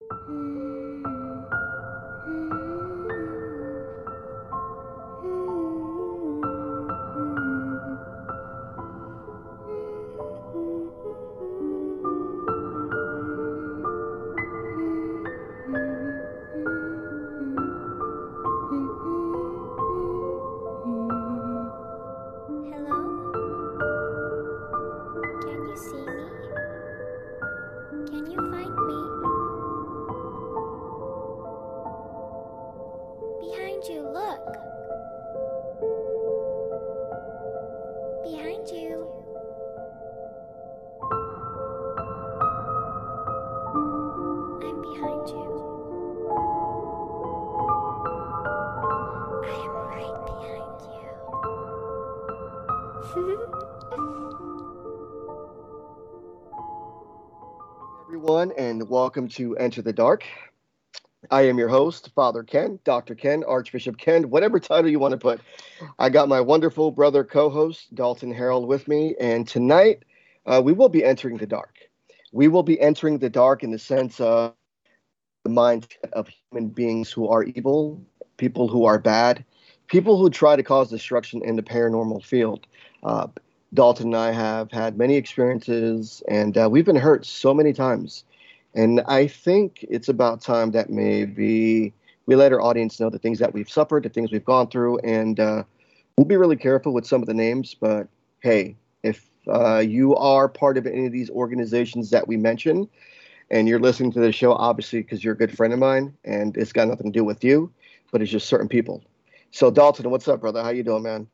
嗯。Welcome to Enter the Dark. I am your host, Father Ken, Dr. Ken, Archbishop Ken, whatever title you want to put. I got my wonderful brother co host, Dalton Harold, with me, and tonight uh, we will be entering the dark. We will be entering the dark in the sense of the mindset of human beings who are evil, people who are bad, people who try to cause destruction in the paranormal field. Uh, Dalton and I have had many experiences, and uh, we've been hurt so many times. And I think it's about time that maybe we let our audience know the things that we've suffered, the things we've gone through, and uh, we'll be really careful with some of the names. But hey, if uh, you are part of any of these organizations that we mention, and you're listening to the show, obviously because you're a good friend of mine, and it's got nothing to do with you, but it's just certain people. So Dalton, what's up, brother? How you doing, man?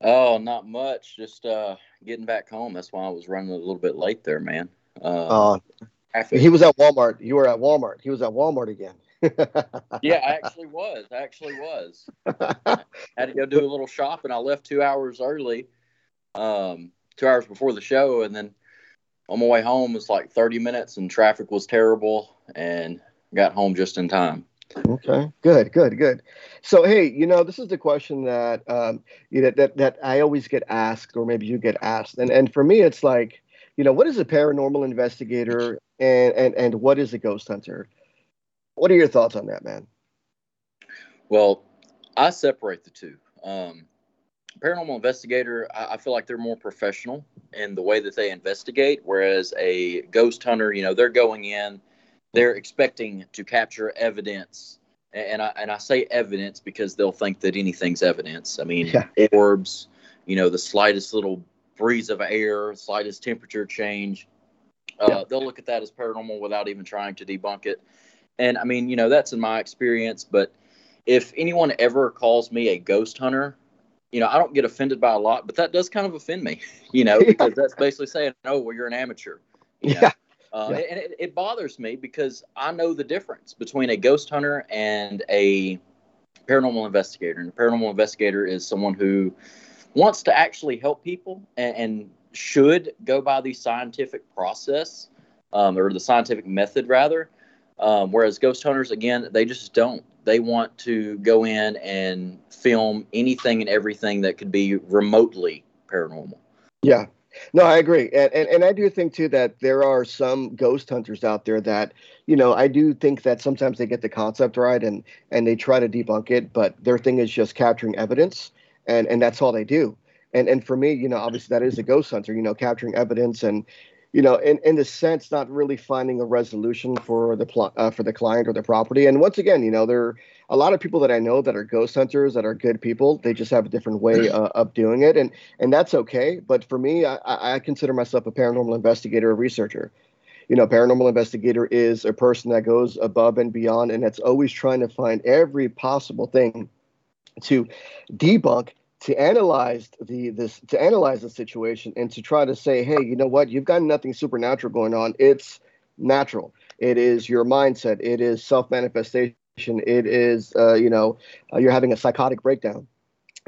Oh, not much. Just uh, getting back home. That's why I was running a little bit late there, man. Uh, he was at Walmart. You were at Walmart. He was at Walmart again. yeah, I actually was. I actually was. I had to go do a little shopping. I left two hours early, um, two hours before the show, and then on my way home was like 30 minutes, and traffic was terrible, and got home just in time. Okay, good, good, good. So, hey, you know, this is the question that um, you know that that I always get asked, or maybe you get asked, and and for me, it's like, you know, what is a paranormal investigator, and and and what is a ghost hunter? What are your thoughts on that, man? Well, I separate the two. Um, paranormal investigator, I, I feel like they're more professional in the way that they investigate, whereas a ghost hunter, you know, they're going in they're expecting to capture evidence and I and I say evidence because they'll think that anything's evidence. I mean, yeah. orbs, you know, the slightest little breeze of air, slightest temperature change, uh, yeah. they'll look at that as paranormal without even trying to debunk it. And I mean, you know, that's in my experience. But if anyone ever calls me a ghost hunter, you know, I don't get offended by a lot, but that does kind of offend me, you know, because that's basically saying, oh, well, you're an amateur. You know? Yeah. Uh, yeah. And it, it, bothers me because I know the difference between a ghost hunter and a paranormal investigator. And a paranormal investigator is someone who wants to actually help people and, and should go by the scientific process um, or the scientific method, rather. Um, whereas ghost hunters, again, they just don't. They want to go in and film anything and everything that could be remotely paranormal. Yeah, no, I agree, and, and and I do think too that there are some ghost hunters out there that you know I do think that sometimes they get the concept right and and they try to debunk it, but their thing is just capturing evidence, and and that's all they do. And and for me, you know, obviously that is a ghost hunter, you know, capturing evidence and you know, in, in the sense, not really finding a resolution for the pl- uh, for the client or the property. And once again, you know, there are a lot of people that I know that are ghost hunters that are good people. They just have a different way uh, of doing it, and and that's okay. But for me, I, I consider myself a paranormal investigator, a researcher. You know, paranormal investigator is a person that goes above and beyond, and that's always trying to find every possible thing to debunk to analyze the this to analyze the situation and to try to say, hey, you know what? You've got nothing supernatural going on. It's natural. It is your mindset. It is self manifestation. It is uh, you know uh, you're having a psychotic breakdown.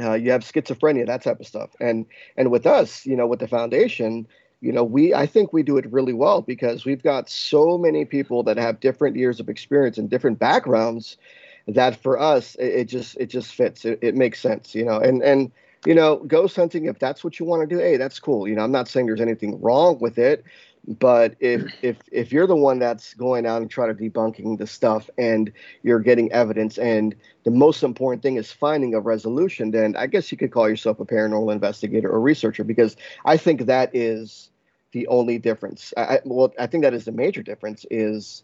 Uh, you have schizophrenia, that type of stuff. And and with us, you know, with the foundation, you know, we I think we do it really well because we've got so many people that have different years of experience and different backgrounds that for us it, it just it just fits. It, it makes sense you know? And and you know ghost hunting if that's what you want to do hey that's cool. You know i'm not saying there's anything wrong with it But if if if you're the one that's going out and trying to debunking the stuff and you're getting evidence and the most important thing is finding a resolution, then I guess you could call yourself a paranormal investigator or researcher because I think that is the only difference. I, well, I think that is the major difference is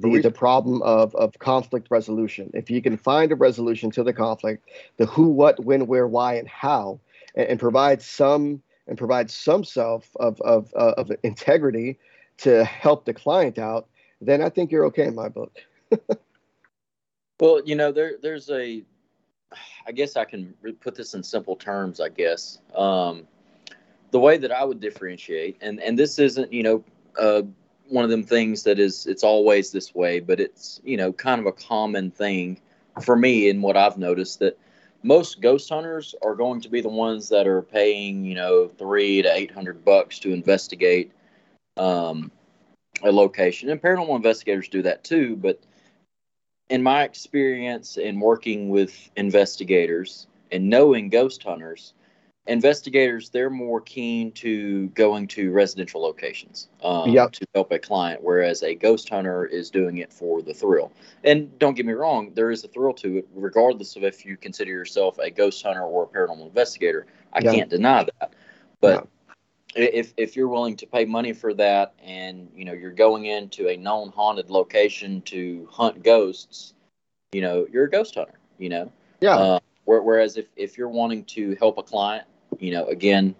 the, the problem of, of conflict resolution. If you can find a resolution to the conflict, the who, what, when, where, why, and how, and, and provide some and provide some self of, of, uh, of integrity to help the client out, then I think you're okay in my book. well, you know, there there's a, I guess I can put this in simple terms. I guess um, the way that I would differentiate, and and this isn't you know uh, one of them things that is it's always this way, but it's you know kind of a common thing for me and what I've noticed that most ghost hunters are going to be the ones that are paying you know three to eight hundred bucks to investigate um, a location, and paranormal investigators do that too. But in my experience in working with investigators and knowing ghost hunters, investigators they're more keen to going to residential locations um, yep. to help a client whereas a ghost hunter is doing it for the thrill and don't get me wrong there is a thrill to it regardless of if you consider yourself a ghost hunter or a paranormal investigator i yep. can't deny that but yep. if, if you're willing to pay money for that and you know you're going into a known haunted location to hunt ghosts you know you're a ghost hunter you know yeah uh, whereas if, if you're wanting to help a client you know, again,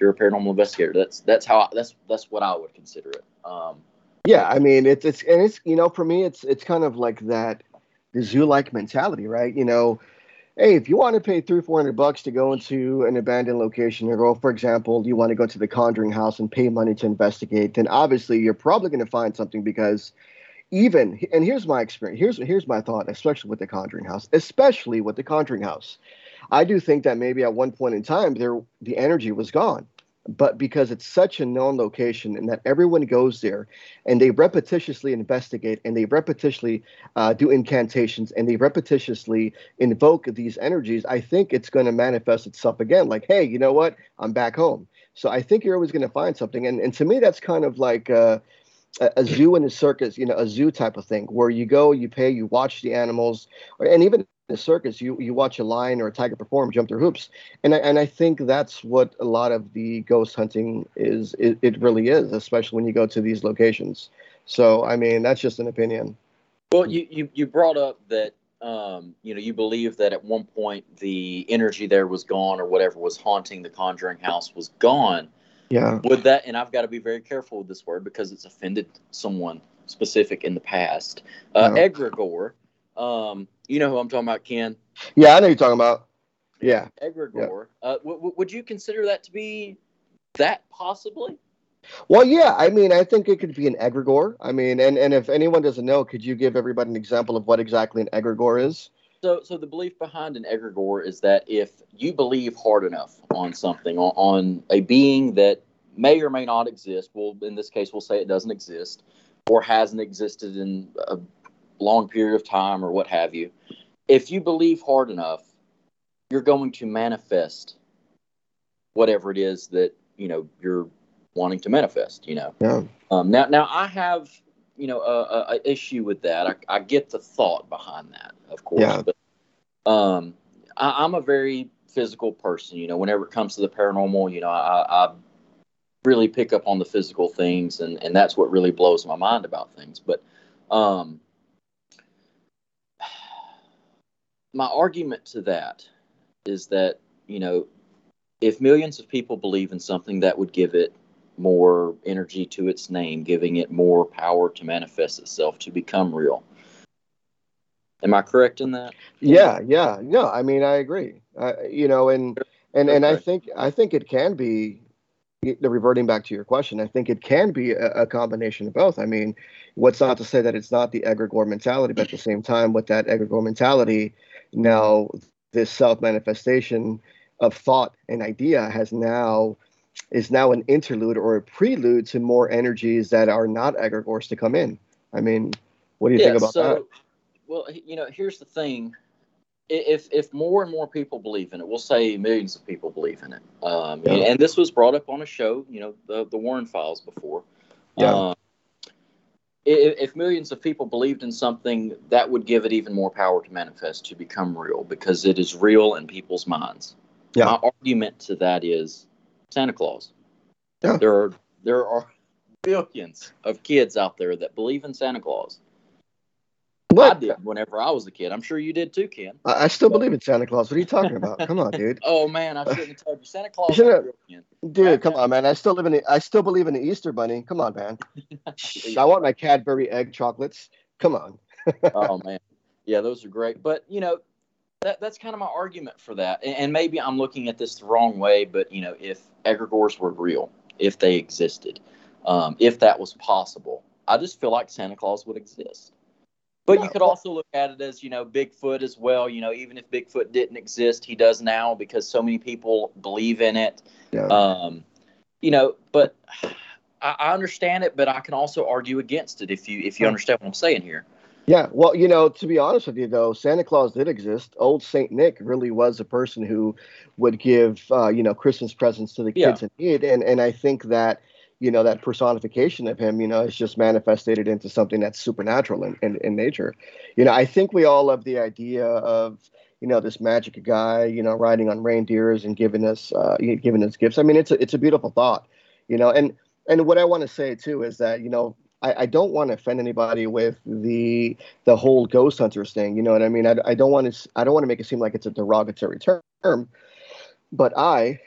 you're a paranormal investigator. That's that's how I, that's that's what I would consider it. Um, yeah, I mean, it's it's and it's you know, for me, it's it's kind of like that the zoo-like mentality, right? You know, hey, if you want to pay three four hundred bucks to go into an abandoned location, or go, for example, you want to go to the Conjuring House and pay money to investigate, then obviously you're probably going to find something because even and here's my experience here's here's my thought especially with the conjuring house especially with the conjuring house I do think that maybe at one point in time there the energy was gone. But because it's such a known location and that everyone goes there and they repetitiously investigate and they repetitiously uh, do incantations and they repetitiously invoke these energies, I think it's going to manifest itself again. Like, hey, you know what? I'm back home. So I think you're always going to find something. And, and to me, that's kind of like, uh, a, zoo and a circus, you know, a zoo type of thing, where you go, you pay, you watch the animals, and even the circus, you you watch a lion or a tiger perform, jump through hoops, and I, and I think that's what a lot of the ghost hunting is. It, it really is, especially when you go to these locations. So I mean, that's just an opinion. Well, you you, you brought up that um, you know you believe that at one point the energy there was gone or whatever was haunting the Conjuring House was gone. Yeah. Would that, and I've got to be very careful with this word because it's offended someone specific in the past. Uh, no. Egregore um, you know who I'm talking about, Ken? Yeah, I know you're talking about. Yeah. Egregore. Yeah. Uh, w- w- would you consider that to be that possibly? Well, yeah. I mean, I think it could be an egregore. I mean, and, and if anyone doesn't know, could you give everybody an example of what exactly an egregore is? So, so the belief behind an egregore is that if you believe hard enough on something, on, on a being that may or may not exist, well, in this case, we'll say it doesn't exist or hasn't existed in a long period of time or what have you, if you believe hard enough, you're going to manifest whatever it is that you know you're wanting to manifest. You know. Yeah. Um, now, now I have you know a, a, a issue with that. I, I, get the thought behind that, of course. Yeah. But um, I, am a very physical person. You know, whenever it comes to the paranormal, you know, I, I really pick up on the physical things, and and that's what really blows my mind about things. But um, my argument to that is that you know if millions of people believe in something that would give it more energy to its name giving it more power to manifest itself to become real. Am i correct in that? Yeah yeah. No i mean i agree. Uh, you know and and and i think i think it can be the reverting back to your question i think it can be a, a combination of both. I mean what's not to say that it's not the egregore mentality but at the same time with that egregore mentality now, this self manifestation of thought and idea has now is now an interlude or a prelude to more energies that are not egregores to come in. I mean, what do you yeah, think about so, that? Well, you know, here's the thing. If if more and more people believe in it, we'll say millions of people believe in it, um, yeah. and this was brought up on a show, you know, the the Warren Files before. Yeah. Um, if, if millions of people believed in something, that would give it even more power to manifest, to become real, because it is real in people's minds. Yeah. My argument to that is Santa Claus. Yeah. There are there are billions of kids out there that believe in Santa Claus. I did whenever I was a kid. I'm sure you did too, Ken. I, I still believe in Santa Claus. What are you talking about? Come on, dude. Oh man, I shouldn't have told you. Santa Claus. Shouldn't is real, Ken. Dude, come on, man. I still live in. The, I still believe in the Easter Bunny. Come on, man. I want my Cadbury egg chocolates. Come on. oh man, yeah, those are great. But you know, that that's kind of my argument for that. And, and maybe I'm looking at this the wrong way, but you know, if egregores were real, if they existed, um, if that was possible, I just feel like Santa Claus would exist. But you could also look at it as you know Bigfoot as well. You know, even if Bigfoot didn't exist, he does now because so many people believe in it. Yeah. Um, you know, but I, I understand it, but I can also argue against it if you if you Yeah. understand what I'm saying here. Yeah, well, you know, to be honest with you, though, Santa Claus did exist. Old Saint Nick really was a person who would give, uh, you know, Christmas presents to the Yeah. kids in need, and and I think that, you know, that personification of him, you know, is just manifested into something that's supernatural in, in, in nature. You know, I think we all love the idea of, you know, this magic guy, you know, riding on reindeers and giving us, uh, giving us gifts. I mean, it's a, it's a beautiful thought, you know, and and what I want to say too is that, you know, I, I don't want to offend anybody with the the whole ghost hunters thing. You know what I mean? I, I don't want to I don't want to make it seem like it's a derogatory term, but I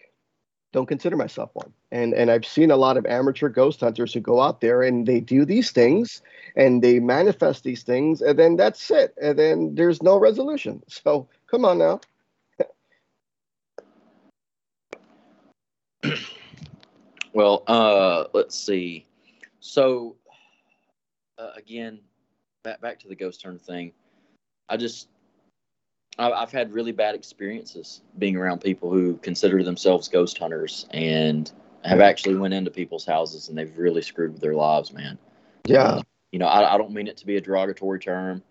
don't consider myself one. And and I've seen a lot of amateur ghost hunters who go out there and they do these things and they manifest these things and then that's it. And then there's no resolution. So come on now. Well, uh, let's see. So, uh, again, back back to the ghost hunter thing. I just, I've had really bad experiences being around people who consider themselves ghost hunters and have actually went into people's houses and they've really screwed with their lives, man. Yeah. Uh, you know, I, I don't mean it to be a derogatory term.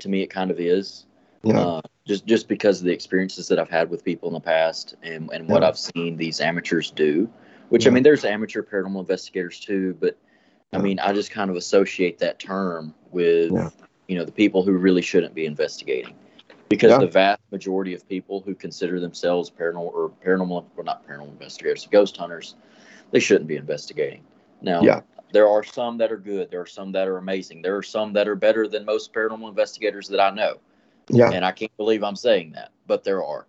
To me, it kind of is. Yeah. Uh, just just because of the experiences that I've had with people in the past and, and what I've seen these amateurs do, which I mean, there's amateur paranormal investigators too, but I mean, I just kind of associate that term with Yeah. you know the people who really shouldn't be investigating, because Yeah. the vast majority of people who consider themselves paranormal or paranormal or not paranormal investigators, ghost hunters, they shouldn't be investigating. Now, Yeah. there are some that are good. There are some that are amazing. There are some that are better than most paranormal investigators that I know. Yeah. And I can't believe I'm saying that, but there are.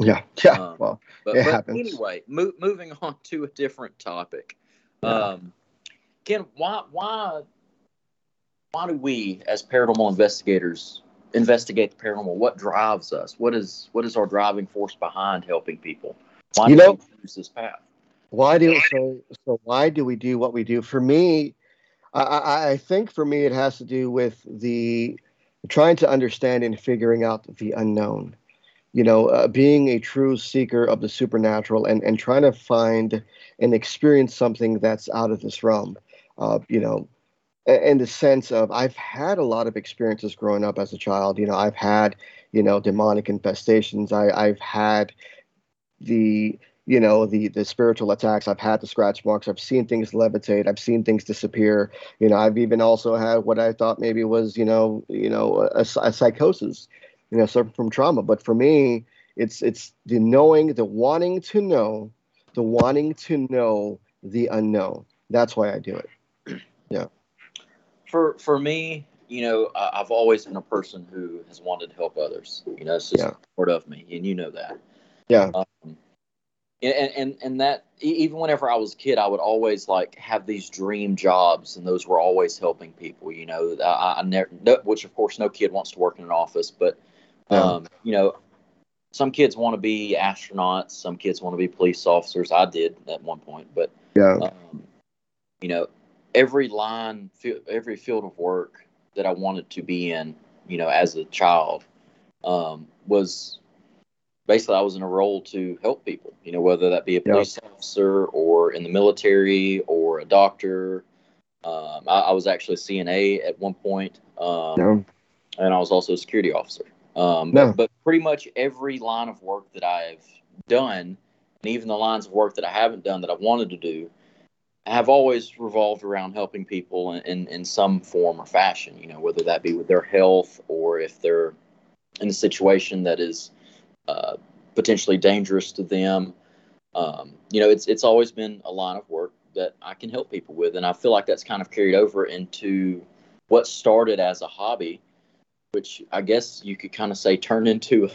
Yeah. Yeah. Um, Well, But, It but happens. anyway, mo- moving on to a different topic. Yeah. Um, Ken, why why why do we as paranormal investigators investigate the paranormal? What drives us? What is what is our driving force behind helping people? Why You do know- we choose this path? why do so so why do we do what we do for me I, I i think for me it has to do with the trying to understand and figuring out the unknown you know uh, being a true seeker of the supernatural and and trying to find and experience something that's out of this realm uh, you know in the sense of i've had a lot of experiences growing up as a child you know i've had you know demonic infestations i i've had the you know the the spiritual attacks i've had the scratch marks i've seen things levitate i've seen things disappear you know i've even also had what i thought maybe was you know you know a, a psychosis you know suffering from trauma. But for me it's it's the knowing the wanting to know the wanting to know the unknown. That's why i do it For for me, you know, I, I've always been a person who has wanted to help others. You know, it's just Yeah. part of me, and you know that. yeah Um, and, and and that even whenever I was a kid, I would always like have these dream jobs, and those were always helping people. You know, I, I never, no, which of course no kid wants to work in an office, but Yeah. um, you know, some kids want to be astronauts, some kids want to be police officers. I did at one point, but yeah um, you know, every line, every field of work that I wanted to be in, you know, as a child, um, was basically I was in a role to help people. You know, whether that be a police officer or in the military or a doctor. Um, I, I was actually a CNA at one point, um, and I was also a security officer. Um, No. but, but pretty much every line of work that I've done, and even the lines of work that I haven't done that I wanted to do, have always revolved around helping people in, in, in, some form or fashion, you know, whether that be with their health or if they're in a situation that is uh, potentially dangerous to them. Um, you know, it's, it's always been a line of work that I can help people with. And I feel like that's kind of carried over into what started as a hobby, which I guess you could kind of say turned into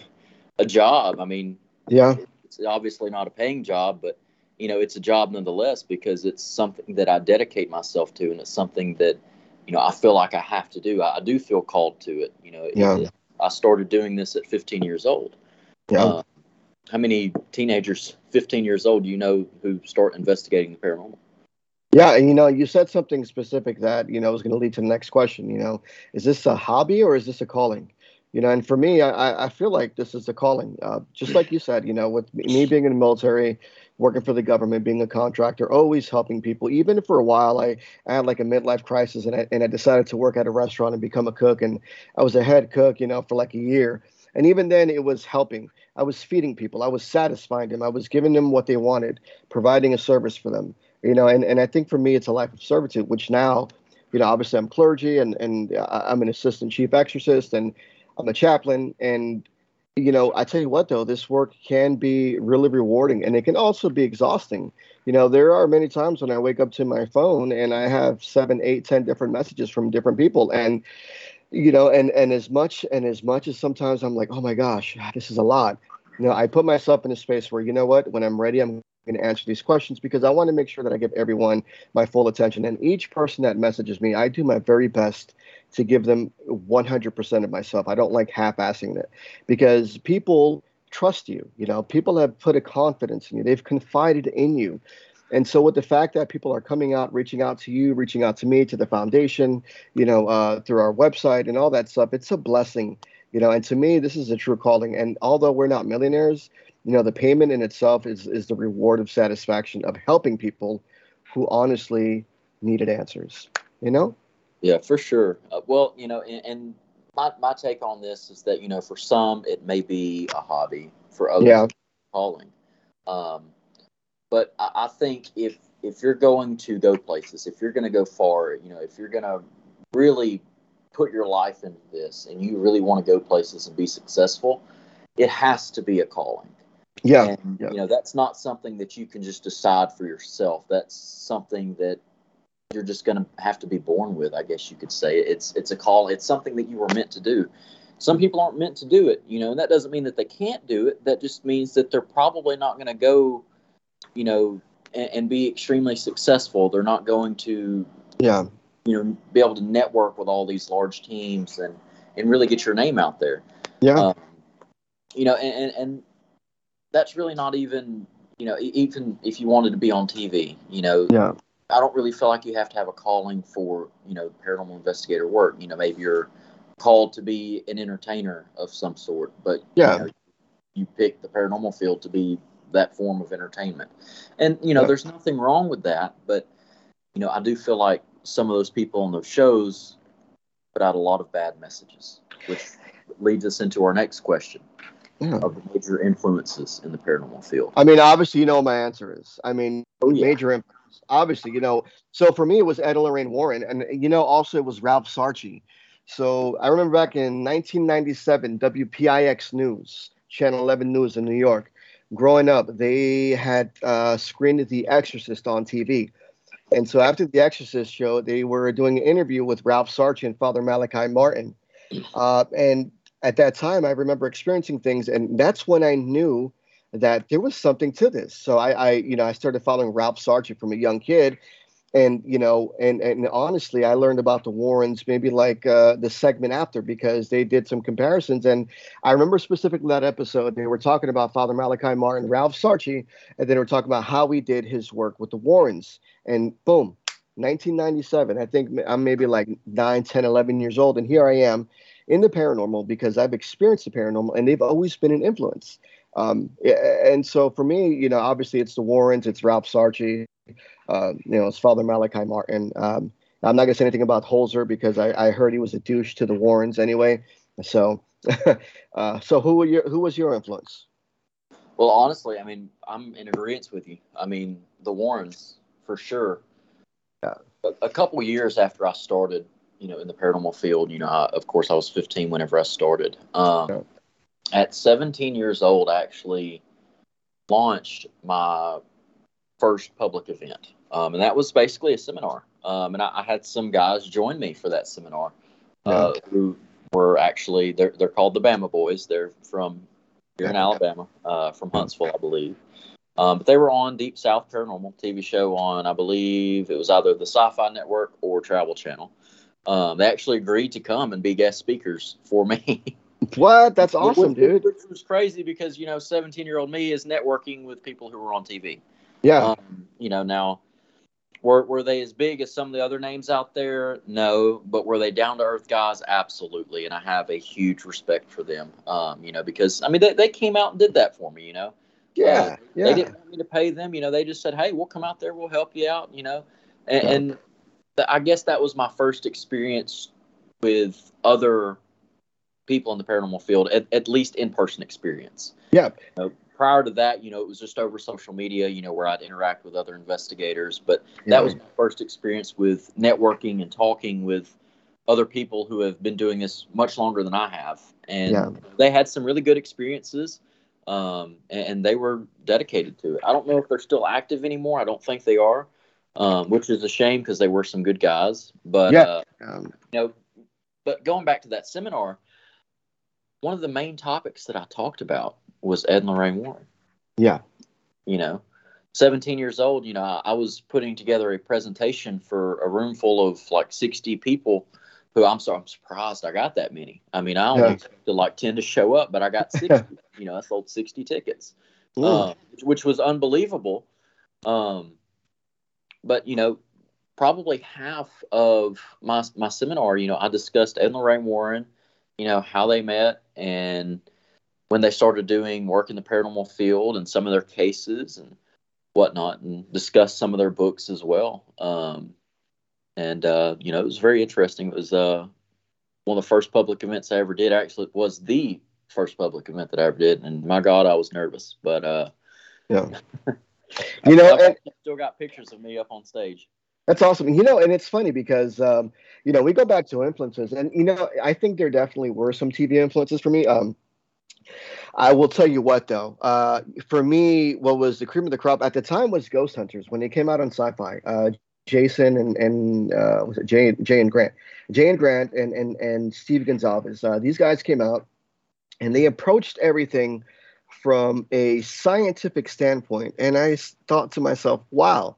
a job. I mean, yeah, it's obviously not a paying job, but you know, it's a job nonetheless because it's something that I dedicate myself to, and it's something that you know I feel like I have to do. I, I do feel called to it. You know, yeah. It, I started doing this at 15 years old. Yeah. Uh, how many teenagers, 15 years old, do you know who start investigating the paranormal? Yeah, and you know, you said something specific that you know is going to lead to the next question. You know, is this a hobby or is this a calling? You know, and for me, I, I feel like this is a calling. Uh, just like you said, you know, with me being in the military, working for the government, being a contractor, always helping people. Even for a while, I, I had like a midlife crisis, and I, and I decided to work at a restaurant and become a cook. And I was a head cook, you know, for like a year. And even then, it was helping. I was feeding people. I was satisfying them. I was giving them what they wanted, providing a service for them you know and, and i think for me it's a life of servitude which now you know obviously i'm clergy and and uh, i'm an assistant chief exorcist and i'm a chaplain and you know i tell you what though this work can be really rewarding and it can also be exhausting you know there are many times when i wake up to my phone and i have seven eight ten different messages from different people and you know and and as much and as much as sometimes i'm like oh my gosh this is a lot you know i put myself in a space where you know what when i'm ready i'm going to answer these questions because I want to make sure that I give everyone my full attention. And each person that messages me, I do my very best to give them 100% of myself. I don't like half assing it because people trust you. You know, people have put a confidence in you, they've confided in you. And so, with the fact that people are coming out, reaching out to you, reaching out to me, to the foundation, you know, uh, through our website and all that stuff, it's a blessing, you know. And to me, this is a true calling. And although we're not millionaires, you know the payment in itself is is the reward of satisfaction of helping people who honestly needed answers you know yeah for sure uh, well you know and, and, my, my take on this is that you know for some it may be a hobby for others yeah. calling um, but I, I think if if you're going to go places if you're going to go far you know if you're going to really put your life into this and you really want to go places and be successful it has to be a calling yeah, and, yeah. You know, that's not something that you can just decide for yourself. That's something that you're just going to have to be born with, I guess you could say. It's it's a call. It's something that you were meant to do. Some people aren't meant to do it, you know, and that doesn't mean that they can't do it. That just means that they're probably not going to go, you know, and, and be extremely successful. They're not going to, yeah, you know, be able to network with all these large teams and and really get your name out there. Yeah. Um, you know, and, and that's really not even you know even if you wanted to be on TV, you know. Yeah. I don't really feel like you have to have a calling for you know paranormal investigator work. You know, maybe you're called to be an entertainer of some sort, but yeah, you, know, you pick the paranormal field to be that form of entertainment. And you know, yeah. there's nothing wrong with that, but you know, I do feel like some of those people on those shows put out a lot of bad messages, which leads us into our next question yeah. of the major influences in the paranormal field? I mean, obviously, you know my answer is. I mean, oh, yeah. major. Obviously, you know. So for me, it was Ed and Lorraine Warren, and you know, also it was Ralph Sarchie. So I remember back in 1997, WPIX News, Channel 11 News in New York. Growing up, they had uh, screened The Exorcist on TV. And so after The Exorcist show, they were doing an interview with Ralph Sarchie and Father Malachi Martin. Uh, and at that time, I remember experiencing things, and that's when I knew that there was something to this. So I, I you know, I started following Ralph Sarchie from a young kid, and you know, and and honestly, I learned about the Warrens maybe like uh, the segment after because they did some comparisons, and I remember specifically that episode. They were talking about Father Malachi Martin, Ralph Sarchie, and then they were talking about how he did his work with the Warrens, and boom. 1997 i think i'm maybe like 9 10 11 years old and here i am in the paranormal because I've experienced the paranormal and they've always been an influence. Um, and so for me, you know, obviously it's the Warrens, it's Ralph Sarchie, uh, you know, it's Father Malachi Martin. Um, I'm not gonna say anything about Holzer because I, I heard he was a douche to the Warrens anyway. So, uh, so who were your who was your influence? Well, honestly, I mean, I'm in agreement with you. I mean, the Warrens for sure. a, a couple years after I started, you know, in the paranormal field, you know, I, of course, I was 15 whenever I started. Um, Yeah. At 17 years old, I actually launched my first public event, um, and that was basically a seminar. Um, and I, I had some guys join me for that seminar uh, who were actually they're they're called the Bama Boys. They're from here in Alabama, uh, from Huntsville, I believe. Um, but they were on Deep South Paranormal TV show on, I believe it was either the Sci-Fi Network or Travel Channel. Um, they actually agreed to come and be guest speakers for me. What? That's awesome, which, dude. Which was crazy because you know, 17 year old me is networking with people who were on TV. Yeah. Um, you know, now were were they as big as some of the other names out there? No, but were they down to earth guys? Absolutely, and I have a huge respect for them. Um, you know, because I mean, they, they came out and did that for me. You know, yeah. Uh, Yeah. they didn't want me to pay them. You know, they just said, "Hey, we'll come out there, we'll help you out." You know, and, Yeah. and th- I guess that was my first experience with other people in the paranormal field, at, at least in person experience. Yeah. You know, prior to that, you know, it was just over social media, you know, where I'd interact with other investigators. But that was my first experience with networking and talking with other people who have been doing this much longer than I have. And Yeah. they had some really good experiences. Um, and, and they were dedicated to it. I don't know if they're still active anymore. I don't think they are, um, which is a shame because they were some good guys. But Yeah. uh, Um, you know, but going back to that seminar, one of the main topics that I talked about was Ed and Lorraine Warren. yeah. You know, 17 years old, you know, I, was putting together a presentation for a room full of like 60 people who I'm sorry, I'm surprised I got that many. I mean, I only Yeah. expected like 10 to show up, but I got 60. you know, I sold 60 tickets, um, which, which was unbelievable. Um, but, you know, probably half of my my seminar, you know, I discussed Ed and Lorraine Warren, you know, how they met and when they started doing work in the paranormal field and some of their cases and whatnot, and discussed some of their books as well. Um, and uh, you know, it was very interesting. It was uh, one of the first public events I ever did. Actually, it was the first public event that I ever did, and my God, I was nervous. But uh, Yeah. You know, I've and- still got pictures of me up on stage. That's awesome. You know, and it's funny because um, you know we go back to influences, and you know I think there definitely were some TV influences for me. Um, I will tell you what though, uh, for me, what was the cream of the crop at the time was Ghost Hunters when they came out on Sci-Fi. Uh, Jason and and uh, was it Jay Jay and Grant, Jay and Grant and and and Steve Gonzales. Uh, these guys came out and they approached everything from a scientific standpoint, and I thought to myself, wow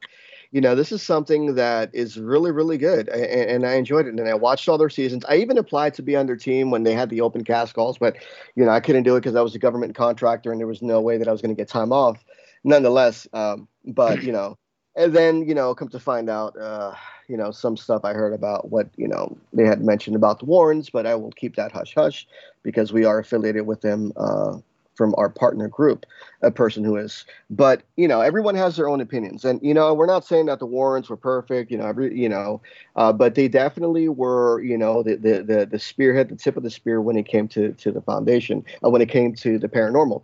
you know, this is something that is really, really good, and, and I enjoyed it. And I watched all their seasons. I even applied to be on their team when they had the open cast calls, but you know, I couldn't do it because I was a government contractor, and there was no way that I was going to get time off. Nonetheless, um, but you know, and then you know, come to find out, uh, you know, some stuff I heard about what you know they had mentioned about the Warrens, but I will keep that hush hush because we are affiliated with them. Uh, from our partner group, a person who is. But you know, everyone has their own opinions, and you know, we're not saying that the Warrens were perfect. You know, every you know, uh, but they definitely were. You know, the the the, the spearhead, the tip of the spear when it came to to the foundation, uh, when it came to the paranormal.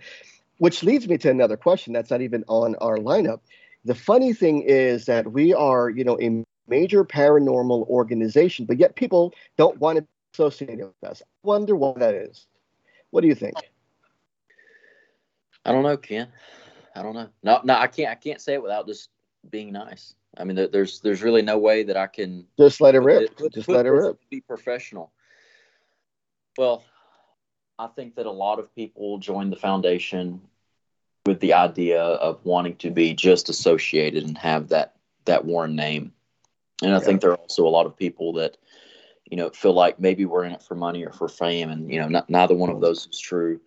Which leads me to another question that's not even on our lineup. The funny thing is that we are, you know, a major paranormal organization, but yet people don't want to associate with us. I wonder why that is. What do you think? I don't know, Ken. I don't know. No, no, I can't. I can't say it without just being nice. I mean, there's there's really no way that I can Just let it rip. put- Just put let it rip. Be professional. Well, I think that a lot of people join the foundation with the idea of wanting to be just associated and have that that Warren name. And I think there are also a lot of people that, you know, feel like maybe we're in it for money or for fame, and you know, not, neither one of those is true.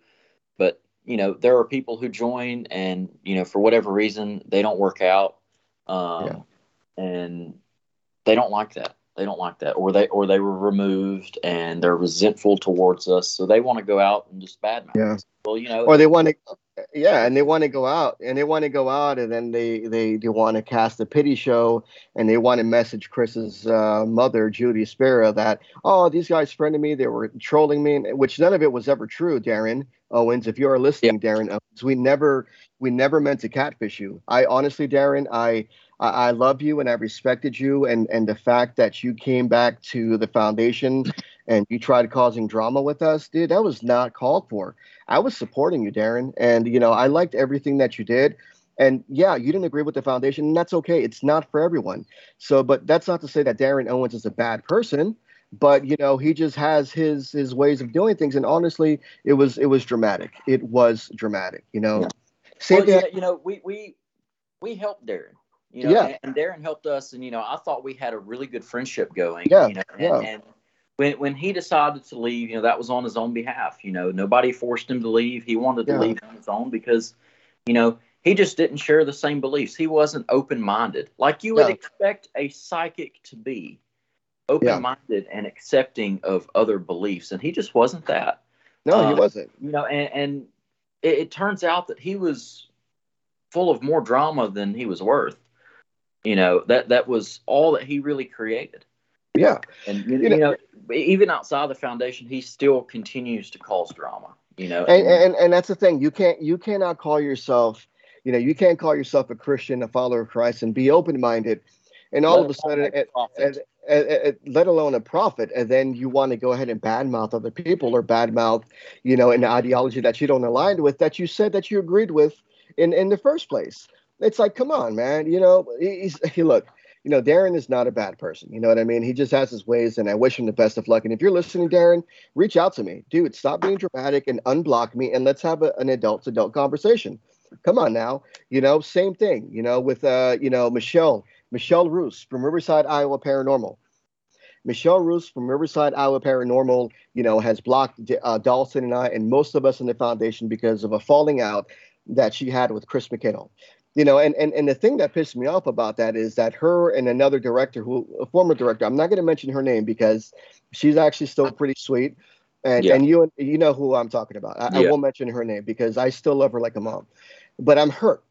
But you know, there are people who join, and you know, for whatever reason, they don't work out, um, and they don't like that. They don't like that, or they or they were removed, and they're resentful towards us, so they want to go out and just badmouth. Yeah. Well, you know, or they want to yeah and they want to go out and they want to go out and then they they, they want to cast a pity show and they want to message chris's uh, mother judy spera that oh these guys friended me they were trolling me which none of it was ever true darren owens if you are listening darren owens we never we never meant to catfish you i honestly darren i I, I love you and I respected you, and and the fact that you came back to the foundation and you tried causing drama with us, dude, that was not called for. I was supporting you, Darren, and you know I liked everything that you did. And yeah, you didn't agree with the foundation, and that's okay. It's not for everyone. So, but that's not to say that Darren Owens is a bad person but you know he just has his his ways of doing things and honestly it was it was dramatic it was dramatic you know yeah. Same well, thing. you know we we we helped darren you know yeah. and, darren helped us and you know i thought we had a really good friendship going yeah, you know and, yeah. and when when he decided to leave you know that was on his own behalf you know nobody forced him to leave he wanted to yeah. leave on his own because you know he just didn't share the same beliefs he wasn't open-minded like you would expect a psychic to be open-minded yeah. and accepting of other beliefs, and he just wasn't that. No, uh, he wasn't. You know, and, and it, it, turns out that he was full of more drama than he was worth. You know that that was all that he really created. Yeah, and you, you, know, you know, even outside the foundation, he still continues to cause drama. You know, and, and and that's the thing. You can't you cannot call yourself. You know, you can't call yourself a Christian, a follower of Christ, and be open-minded and all of a sudden, let alone a prophet, and then you want to go ahead and badmouth other people or badmouth, you know, an ideology that you don't align with that you said that you agreed with in in the first place. It's like, come on, man. You know, he's he look. You know, Darren is not a bad person. You know what I mean? He just has his ways, and I wish him the best of luck. And if you're listening, Darren, reach out to me, dude. Stop being dramatic and unblock me, and let's have a, an adult-to-adult conversation. Come on now, you know, same thing. You know, with uh, you know, Michelle Michelle Roos from Riverside, Iowa Paranormal. Michelle Roos from Riverside, Iowa Paranormal, you know, has blocked uh, Dawson and I and most of us in the foundation because of a falling out that she had with Chris McKinnell. You know, and, and, and the thing that pissed me off about that is that her and another director, who a former director, I'm not going to mention her name because she's actually still pretty sweet, and yeah. and you you know who I'm talking about. I, yeah. I won't mention her name because I still love her like a mom, but I'm hurt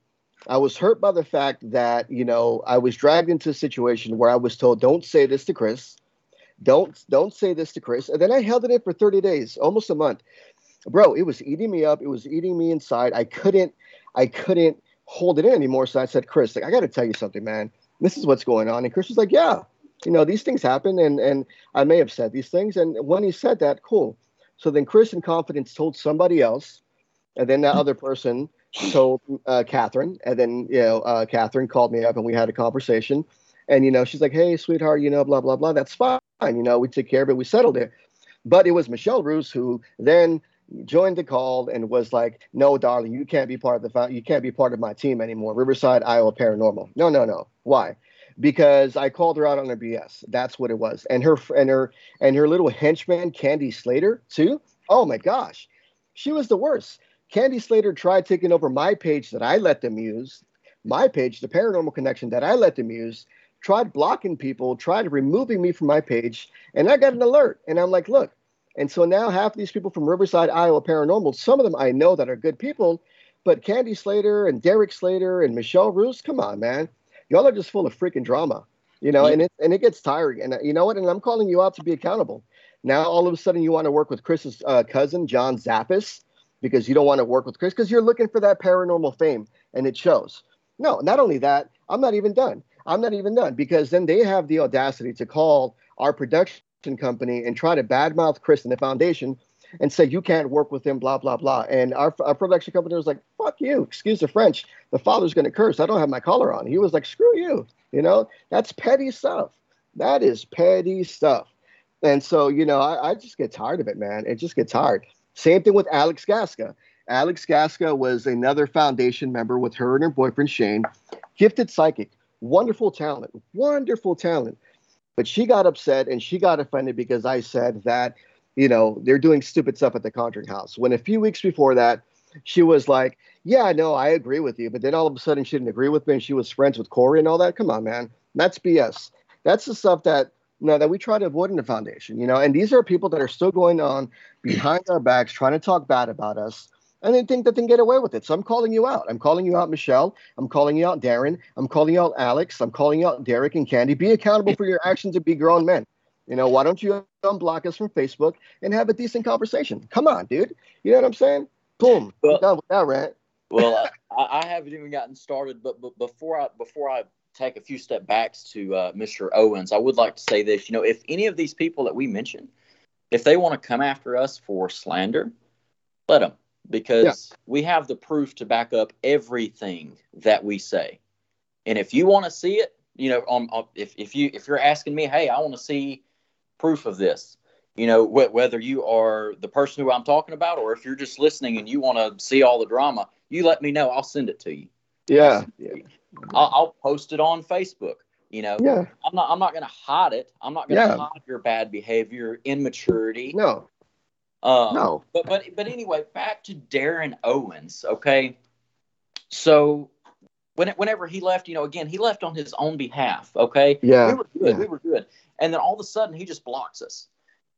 I was hurt by the fact that, you know, I was dragged into a situation where I was told, don't say this to Chris. Don't don't say this to Chris. And then I held it in for 30 days, almost a month. Bro, it was eating me up. It was eating me inside. I couldn't, I couldn't hold it in anymore. So I said, Chris, like, I gotta tell you something, man. This is what's going on. And Chris was like, Yeah, you know, these things happen and and I may have said these things. And when he said that, cool. So then Chris in confidence told somebody else, and then that hmm. other person told uh, Catherine, and then you know uh, Catherine called me up and we had a conversation, and you know she's like, "Hey, sweetheart, you know, blah blah blah. That's fine. You know, we took care of it. We settled it." But it was Michelle Roos who then joined the call and was like, "No, darling, you can't be part of the you can't be part of my team anymore. Riverside, Iowa Paranormal. No, no, no. Why? Because I called her out on her BS. That's what it was. And her and her and her little henchman Candy Slater too. Oh my gosh, she was the worst. Candy Slater tried taking over my page that I let them use, my page, the Paranormal Connection that I let them use, tried blocking people, tried removing me from my page, and I got an alert. And I'm like, look. And so now half of these people from Riverside, Iowa Paranormal, some of them I know that are good people, but Candy Slater and Derek Slater and Michelle Roos, come on, man. Y'all are just full of freaking drama. You know, yeah. and it and it gets tiring. And uh, you know what? And I'm calling you out to be accountable. Now all of a sudden you want to work with Chris's uh, cousin, John Zaffis because you don't want to work with Chris because you're looking for that paranormal fame and it shows. No, not only that, I'm not even done. I'm not even done because then they have the audacity to call our production company and try to badmouth Chris and the foundation and say you can't work with him, blah blah blah. And our, our production company was like, "Fuck you!" Excuse the French. The father's going to curse. I don't have my collar on. He was like, "Screw you!" You know, that's petty stuff. That is petty stuff. And so, you know, I, I just get tired of it, man. It just gets tired. Same thing with Alex Gasca. Alex Gasca was another foundation member with her and her boyfriend Shane. Gifted psychic, wonderful talent, wonderful talent. But she got upset and she got offended because I said that, you know, they're doing stupid stuff at the Conjuring House. When a few weeks before that, she was like, Yeah, no, I agree with you. But then all of a sudden she didn't agree with me and she was friends with Corey and all that. Come on, man. That's BS. That's the stuff that no, that we try to avoid in the foundation, you know, and these are people that are still going on behind our backs trying to talk bad about us and they think that they can get away with it. So I'm calling you out. I'm calling you out, Michelle. I'm calling you out, Darren. I'm calling you out, Alex. I'm calling you out, Derek and Candy. Be accountable for your actions and be grown men. You know, why don't you unblock us from Facebook and have a decent conversation? Come on, dude. You know what I'm saying? Boom. Well, done with that rant. well, I, I, haven't even gotten started, but, but before I before I take a few step backs to uh, Mr. Owens, I would like to say this. You know, if any of these people that we mentioned, if they want to come after us for slander, let them because yeah. we have the proof to back up everything that we say. And if you want to see it, you know, on, on if if you if you're asking me, hey, I want to see proof of this, you know, wh- whether you are the person who I'm talking about or if you're just listening and you want to see all the drama, you let me know. I'll send it to you. Yeah. I'll, I'll, post it on Facebook. You know, yeah. I'm not. I'm not going to hide it. I'm not going to yeah. hide your bad behavior, immaturity. No. Um, no. But but but anyway, back to Darren Owens. Okay. So when, whenever he left, you know, again, he left on his own behalf. Okay. Yeah. We were good. Yeah. We were good. And then all of a sudden, he just blocks us,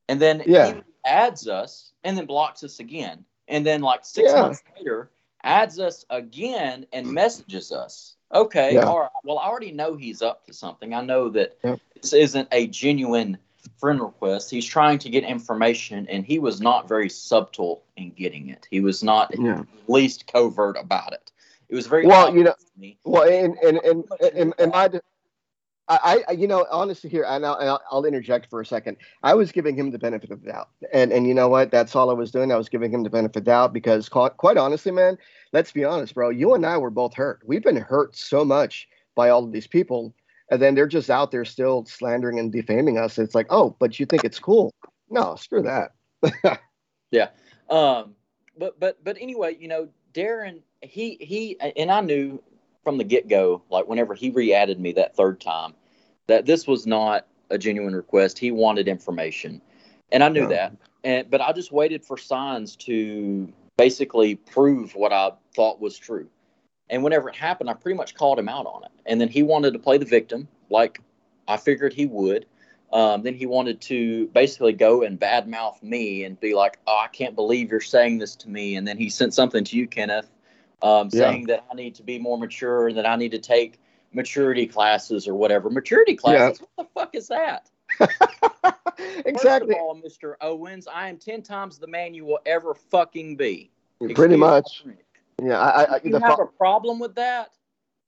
and then yeah. he adds us, and then blocks us again, and then like six yeah. months later, adds us again and messages us. Okay, yeah. all right. Well, I already know he's up to something. I know that this isn't a genuine friend request. He's trying to get information, and he was not very subtle in getting it. He was not yeah. least covert about it. It was very well, you know. Well, and and and and, and my. I, I, you know, honestly, here, and I'll, I'll, interject for a second. I was giving him the benefit of the doubt, and and you know what? That's all I was doing. I was giving him the benefit of the doubt because, quite honestly, man, let's be honest, bro. You and I were both hurt. We've been hurt so much by all of these people, and then they're just out there still slandering and defaming us. It's like, oh, but you think it's cool? No, screw that. yeah. Um. But but but anyway, you know, Darren, he he, and I knew from the get go, like whenever he re added me that third time, that this was not a genuine request. He wanted information, and I knew that. And but I just waited for signs to basically prove what I thought was true. And whenever it happened, I pretty much called him out on it. And then he wanted to play the victim, like I figured he would. Um, then he wanted to basically go and badmouth me and be like, "Oh, I can't believe you're saying this to me." And then he sent something to you, Kenneth, um, saying that I need to be more mature and that I need to take maturity classes or whatever. Maturity classes? Yeah. What the fuck is that? exactly. First of all, Mr. Owens, I am 10 times the man you will ever fucking be. Excuse Pretty much. Yeah, I, I, you have fa- a problem with that?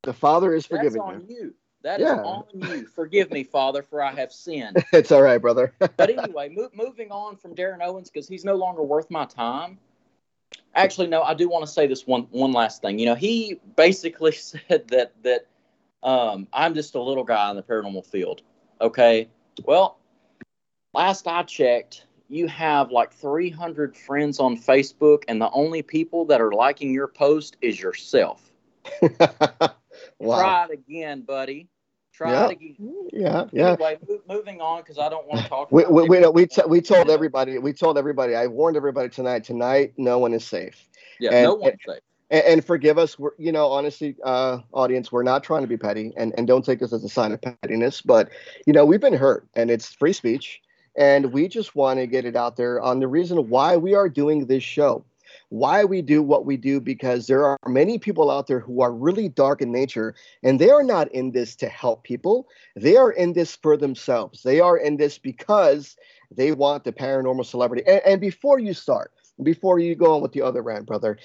The Father is forgiving That's on you. you. That yeah. is on you. Forgive me, Father, for I have sinned. it's all right, brother. but anyway, mo- moving on from Darren Owens because he's no longer worth my time. Actually, no, I do want to say this one one last thing. You know, he basically said that that um, I'm just a little guy in the paranormal field. Okay, well, last I checked, you have like 300 friends on Facebook, and the only people that are liking your post is yourself. wow. Try it again, buddy. Try yeah. it again. Yeah, yeah. Anyway, moving on because I don't want to talk. we we we, we, t- we told everybody. We told everybody. I warned everybody tonight. Tonight, no one is safe. Yeah, and, no one's safe. And, and, forgive us. We're, you know, honestly, uh, audience, we're not trying to be petty, and and don't take this as a sign of pettiness. But you know, we've been hurt, and it's free speech, and we just want to get it out there on the reason why we are doing this show why we do what we do because there are many people out there who are really dark in nature and they are not in this to help people. They are in this for themselves. They are in this because they want the paranormal celebrity. And, and before you start, before you go on with the other rant, brother,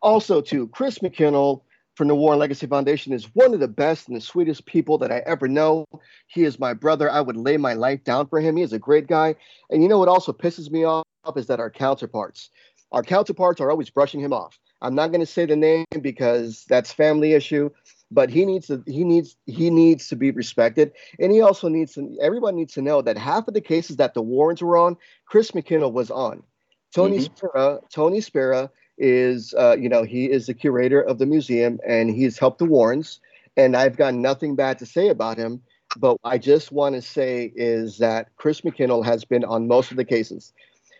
also to Chris McKinnell from the Warren Legacy Foundation is one of the best and the sweetest people that I ever know. He is my brother. I would lay my life down for him. He is a great guy. And you know what also pisses me off is that our counterparts, our counterparts are always brushing him off. I'm not going to say the name because that's family issue, but he needs to he needs he needs to be respected, and he also needs to. Everyone needs to know that half of the cases that the Warrens were on, Chris McKinnell was on. Tony mm-hmm. Spera, Tony Spera is uh, you know he is the curator of the museum and he's helped the Warrens, and I've got nothing bad to say about him. But I just want to say is that Chris McKinnell has been on most of the cases.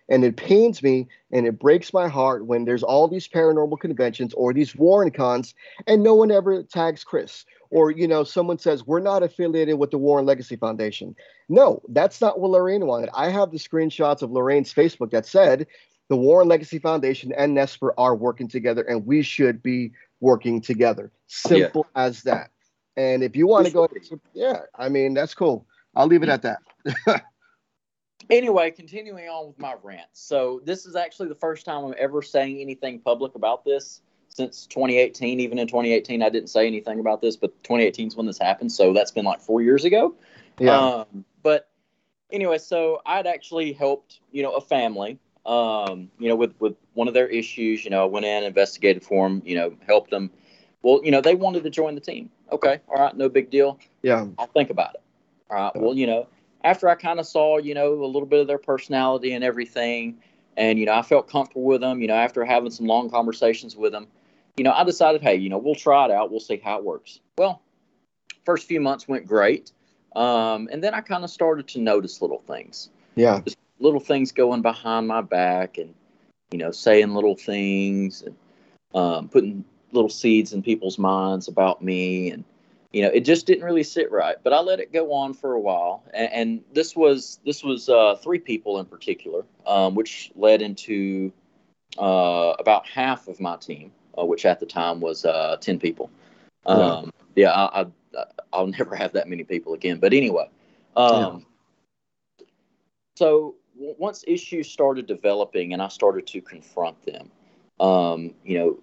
And it pains me and it breaks my heart when there's all these paranormal conventions or these Warren cons and no one ever tags Chris. Or, you know, someone says, we're not affiliated with the Warren Legacy Foundation. No, that's not what Lorraine wanted. I have the screenshots of Lorraine's Facebook that said the Warren Legacy Foundation and NESPR are working together and we should be working together. Simple yeah. as that. And if you want to go, yeah, I mean, that's cool. I'll leave it at that. Anyway, continuing on with my rant. So this is actually the first time I'm ever saying anything public about this. since 2018. Even in 2018, I didn't say anything about this, but 2018 is when this happened. So that's been like four years ago. Yeah. Um, but anyway, so I'd actually helped, you know, a family, um, you know, with, with one of their issues, you know, I went in, investigated for them, you know, helped them. Well, you know, they wanted to join the team. Okay. All right. No big deal. yeah. I'll think about it. All right. Well, you know, after I kind of saw, you know, a little bit of their personality and everything, and, you know, I felt comfortable with them, you know, after having some long conversations with them, you know, I decided, hey, you know, we'll try it out. We'll see how it works. Well, first few months went great. Um, and then I kind of started to notice little things, Yeah. Little things going behind my back and, you know, saying little things and um, putting little seeds in people's minds about me. And, you know, it just didn't really sit right. But I let it go on for a while. And, and this was, this was uh, three people in particular, um, which led into uh, about half of my team, uh, which at the time was uh, 10 people. Um, yeah, I, I, I'll never have that many people again. But anyway, um, so w- once issues started developing and I started to confront them, um, you know,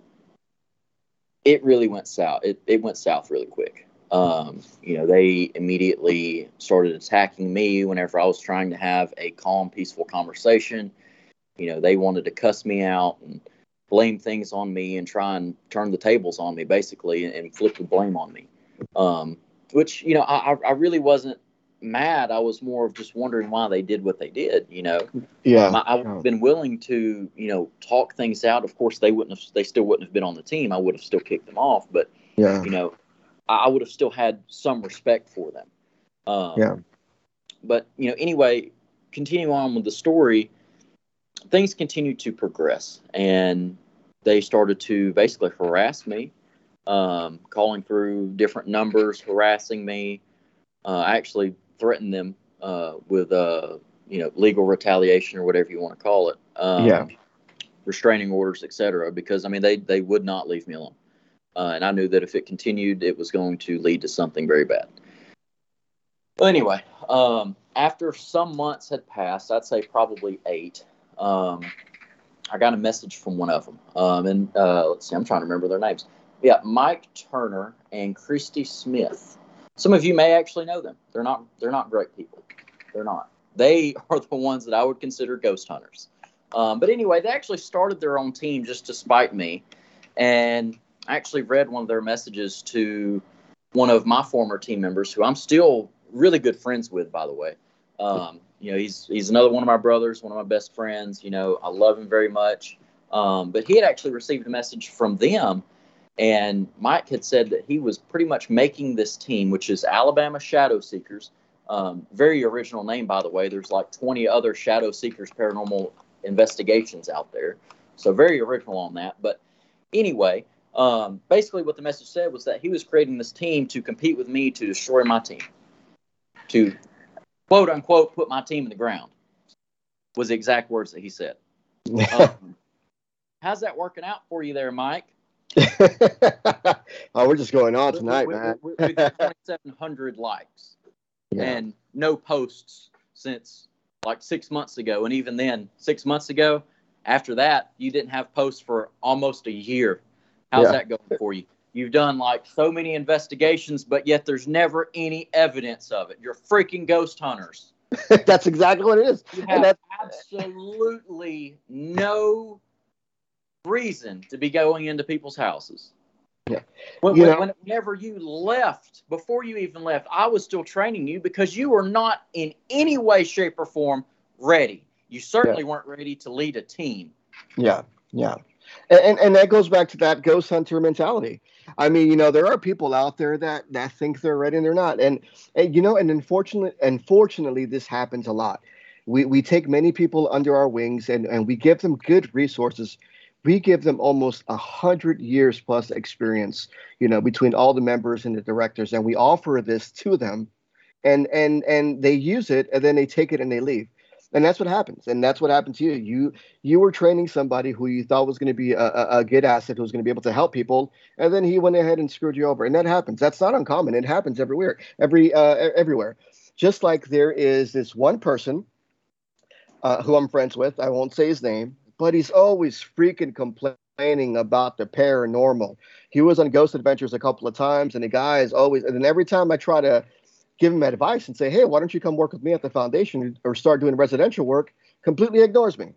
it really went south. It, it went south really quick. Um, you know, they immediately started attacking me whenever I was trying to have a calm, peaceful conversation. You know, they wanted to cuss me out and blame things on me and try and turn the tables on me, basically, and, and flip the blame on me. Um, which you know, I, I really wasn't mad. I was more of just wondering why they did what they did. You know, Yeah. I, I would have been willing to, you know, talk things out. Of course, they wouldn't have. They still wouldn't have been on the team. I would have still kicked them off. But Yeah. you know, I, I would have still had some respect for them. Um, Yeah. But you know, anyway, continue on with the story. Things continued to progress, and they started to basically harass me, um, calling through different numbers, harassing me. Uh, I actually threatened them uh, with, uh, you know, legal retaliation or whatever you want to call it. Um, Yeah. Restraining orders, etc. Because I mean, they they would not leave me alone, uh, and I knew that if it continued, it was going to lead to something very bad. Well, anyway, um, after some months had passed, I'd say probably eight, um, I got a message from one of them. Um, and uh, let's see, I'm trying to remember their names. Yeah, Mike Turner and Christy Smith. Some of you may actually know them. They're not. They're not great people. They're not. They are the ones that I would consider ghost hunters. Um, but anyway, they actually started their own team just to spite me. And I actually read one of their messages to one of my former team members, who I'm still really good friends with, by the way. Um, you know, he's he's another one of my brothers, one of my best friends. You know, I love him very much. Um, but he had actually received a message from them, and Mike had said that he was pretty much making this team, which is Alabama Shadow Seekers. Um, very original name, by the way. There's like 20 other Shadow Seekers paranormal investigations out there, so very original on that. But anyway, um, basically what the message said was that he was creating this team to compete with me to destroy my team, to quote unquote put my team in the ground. Was the exact words that he said. Um, how's that working out for you there, Mike? oh, we're just going on tonight, with, man. with, with 2,700 likes Yeah. and no posts since like six months ago, and even then, six months ago, after that, you didn't have posts for almost a year. How's Yeah. that going for you? You've done like so many investigations, but yet there's never any evidence of it. You're freaking ghost hunters. That's exactly what it is. You And have that's- absolutely no reason to be going into people's houses. Yeah. When, You know- whenever you left, before you even left, I was still training you because you were not in any way, shape, or form ready. You certainly weren't ready to lead a team. Yeah, yeah, and, and and that goes back to that ghost hunter mentality. I mean, you know, there are people out there that that think they're ready and they're not, and and you know, and unfortunately, unfortunately, this happens a lot. We we take many people under our wings and and we give them good resources. We give them almost a hundred years plus experience, you know, between all the members and the directors, and we offer this to them, and and and they use it, and then they take it and they leave. And that's what happens and that's what happened to you. You you were training somebody who you thought was going to be a, a, good asset who was going to be able to help people and then he went ahead and screwed you over and that happens. That's not uncommon. It happens everywhere every uh, everywhere. Just like there is this one person uh, who i'm friends with i won't say his name but he's always freaking complaining about the paranormal. He was on Ghost Adventures a couple of times, and the guy is always. And then every time I try to give him advice and say, "Hey, why don't you come work with me at the foundation or start doing residential work?" completely ignores me.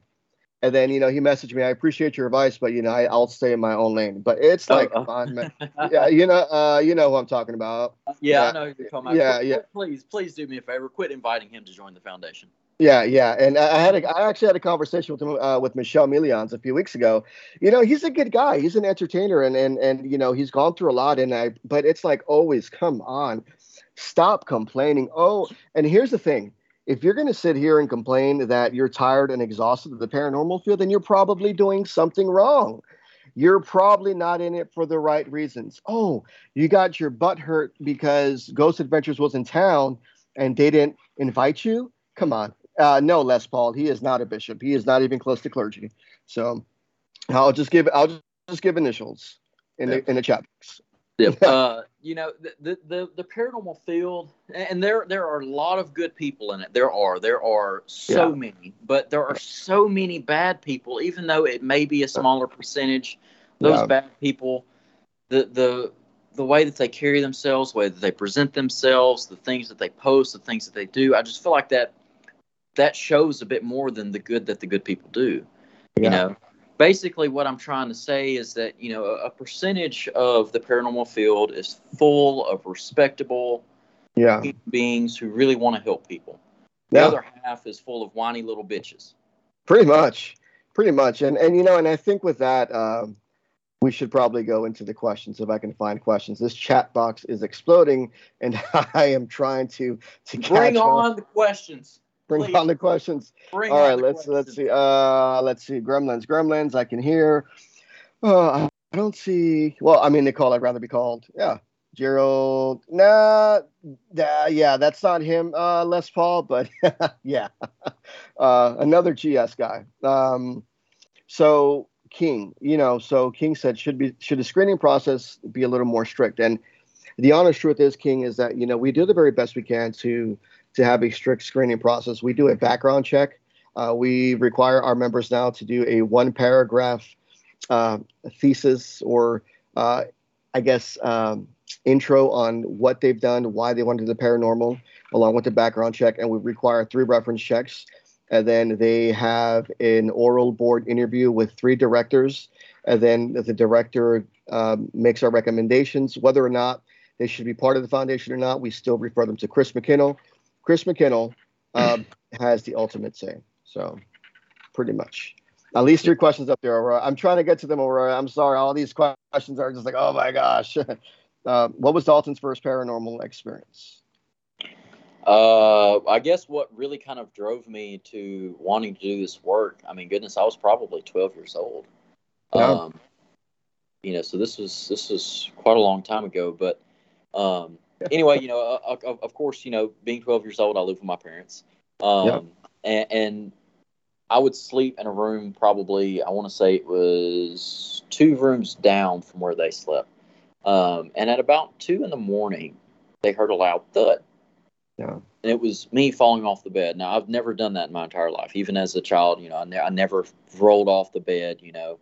And then you know he messaged me. I appreciate your advice, but you know I, will stay in my own lane. But it's like, oh, oh. man. yeah, you know, uh, you know who I'm talking about. Yeah, yeah. I know who you're talking about. Yeah, yeah. Please, please do me a favor. Quit inviting him to join the foundation. Yeah, yeah, and I had a, I actually had a conversation with uh, with Michelle Millions a few weeks ago. You know, he's a good guy. He's an entertainer, and and and you know he's gone through a lot. And I, but it's like always, come on, stop complaining. Oh, and here's the thing: if you're going to sit here and complain that you're tired and exhausted of the paranormal field, then you're probably doing something wrong. You're probably not in it for the right reasons. Oh, you got your butt hurt because Ghost Adventures was in town and they didn't invite you? Come on. Uh, no, Les Paul. He is not a bishop. He is not even close to clergy. So I'll just give I'll just, give initials in the in the chat box. Yep. uh, you know the, the the paranormal field, and there there are a lot of good people in it. There are there are so yeah. many, but there are so many bad people. Even though it may be a smaller percentage, those yeah. bad people, the the the way that they carry themselves, the way that they present themselves, the things that they post, the things that they do, I just feel like that that shows a bit more than the good that the good people do. Yeah. You know, basically what I'm trying to say is that you know a, percentage of the paranormal field is full of respectable yeah. beings who really want to help people. The yeah. other half is full of whiny little bitches. Pretty much, pretty much, and and you know, and I think with that. Um, we should probably go into the questions if I can find questions. This chat box is exploding, and I am trying to to bring on the questions. Bring Please. on the questions. Bring All right, let's questions. let's see. Uh, let's see. Gremlins, Gremlins. I can hear. Uh, I don't see. Well, I mean, they call. I'd rather be called. Yeah, Gerald. Nah, nah yeah, that's not him. Uh, Les Paul, but yeah, uh, another GS guy. Um, so King, you know, so King said should be should the screening process be a little more strict? And the honest truth is, King, is that you know we do the very best we can to to have a strict screening process. We do a background check. Uh, we require our members now to do a one paragraph uh, thesis or, uh, I guess, um, intro on what they've done, why they want to the paranormal, along with the background check. And we require three reference checks. And then they have an oral board interview with three directors. And then the director um, makes our recommendations. Whether or not they should be part of the foundation or not, we still refer them to Chris McKinnell, Chris McKinnell um, has the ultimate say. So, pretty much. At least three questions up there, Aurora. I'm trying to get to them, Aurora. I'm sorry. All these questions are just like, oh my gosh. uh, what was Dalton's first paranormal experience? Uh, I guess what really kind of drove me to wanting to do this work. I mean, goodness, I was probably 12 years old. Yeah. Um, you know, so this was this was quite a long time ago. But um, anyway, you know, uh, uh, of, of, course, you know, being 12 years old, I lived with my parents. Um, yep. and, and, I would sleep in a room probably, I want to say it was two rooms down from where they slept. Um, and at about two in the morning, they heard a loud thud. Yeah. And it was me falling off the bed. Now, I've never done that in my entire life. Even as a child, you know, I, ne- I never rolled off the bed, you know.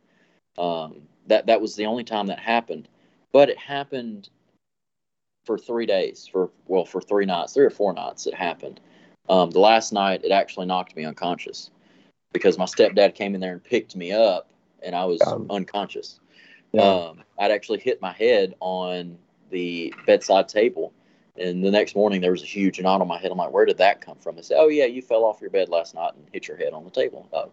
Um, that, that was the only time that happened. But it happened for three days, for well, for three nights, three or four nights, it happened. Um, the last night, it actually knocked me unconscious because my stepdad came in there and picked me up, and I was um, unconscious. Yeah. Um, I'd actually hit my head on the bedside table, and the next morning there was a huge knot on my head. I'm like, "Where did that come from?" They said, "Oh yeah, you fell off your bed last night and hit your head on the table." Oh,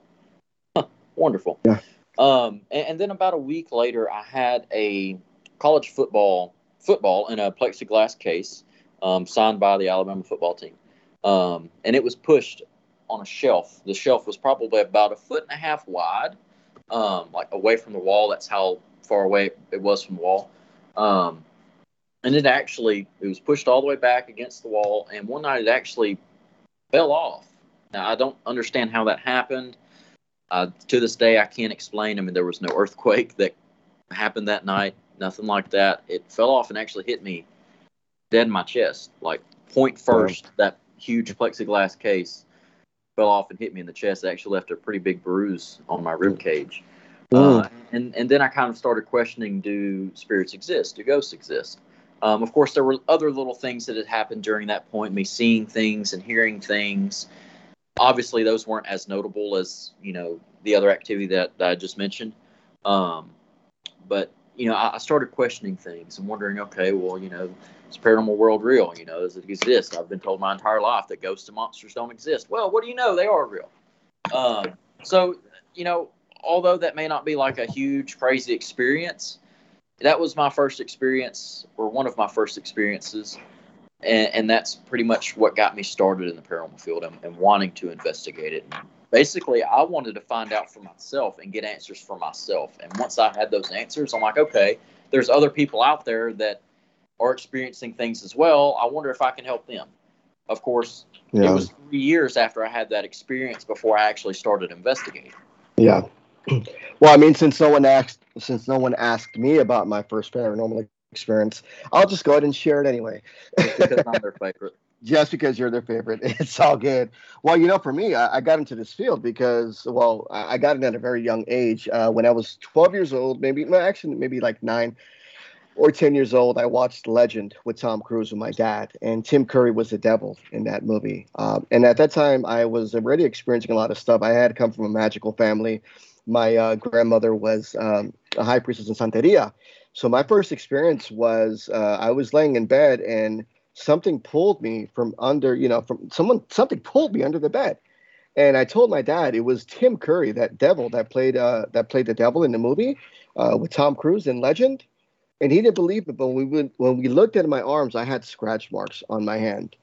huh, wonderful. Yeah. Um, and, and then about a week later, I had a college football football in a plexiglass case um, signed by the Alabama football team. Um, and it was pushed on a shelf. The shelf was probably about a foot and a half wide, um, like away from the wall. That's how far away it was from the wall. Um, and it actually it was pushed all the way back against the wall. And one night it actually fell off. Now I don't understand how that happened. Uh, to this day, I can't explain. I mean, there was no earthquake that happened that night nothing like that. It fell off and actually hit me dead in my chest, like point first. That huge plexiglass case fell off and hit me in the chest. It actually left a pretty big bruise on my rib cage. Uh, and and then I kind of started questioning: Do spirits exist? Do ghosts exist? Um, of course, there were other little things that had happened during that point. Me seeing things and hearing things. Obviously, those weren't as notable as you know the other activity that, that I just mentioned. Um, but you know, I, started questioning things and wondering, okay, well, you know, is paranormal world real? You know, does it exist? I've been told my entire life that ghosts and monsters don't exist. Well, what do you know? They are real. Um, so, you know, although that may not be like a huge crazy experience, that was my first experience or one of my first experiences. And, and that's pretty much what got me started in the paranormal field and, and wanting to investigate it. Basically, I wanted to find out for myself and get answers for myself. And once I had those answers, I'm like, okay, there's other people out there that are experiencing things as well. I wonder if I can help them. Of course, yeah. it was three years after I had that experience before I actually started investigating. Yeah. Well, I mean, since no one asked, since no one asked me about my first paranormal experience, I'll just go ahead and share it anyway. because I'm their favorite. Just because you're their favorite, it's all good. Well, you know, for me, I, I got into this field because, well, I got in at a very young age. Uh, when I was 12 years old, maybe, no, actually, maybe like nine or 10 years old, I watched Legend with Tom Cruise with my dad, and Tim Curry was the devil in that movie. Um, and at that time, I was already experiencing a lot of stuff. I had come from a magical family my uh, grandmother was um, a high priestess in Santeria. So my first experience was uh, I was laying in bed and something pulled me from under, you know, from someone, something pulled me under the bed. And I told my dad it was Tim Curry, that devil that played uh, that played the devil in the movie uh, with Tom Cruise in Legend. And he didn't believe it, but when we went, when we looked at my arms, I had scratch marks on my hand,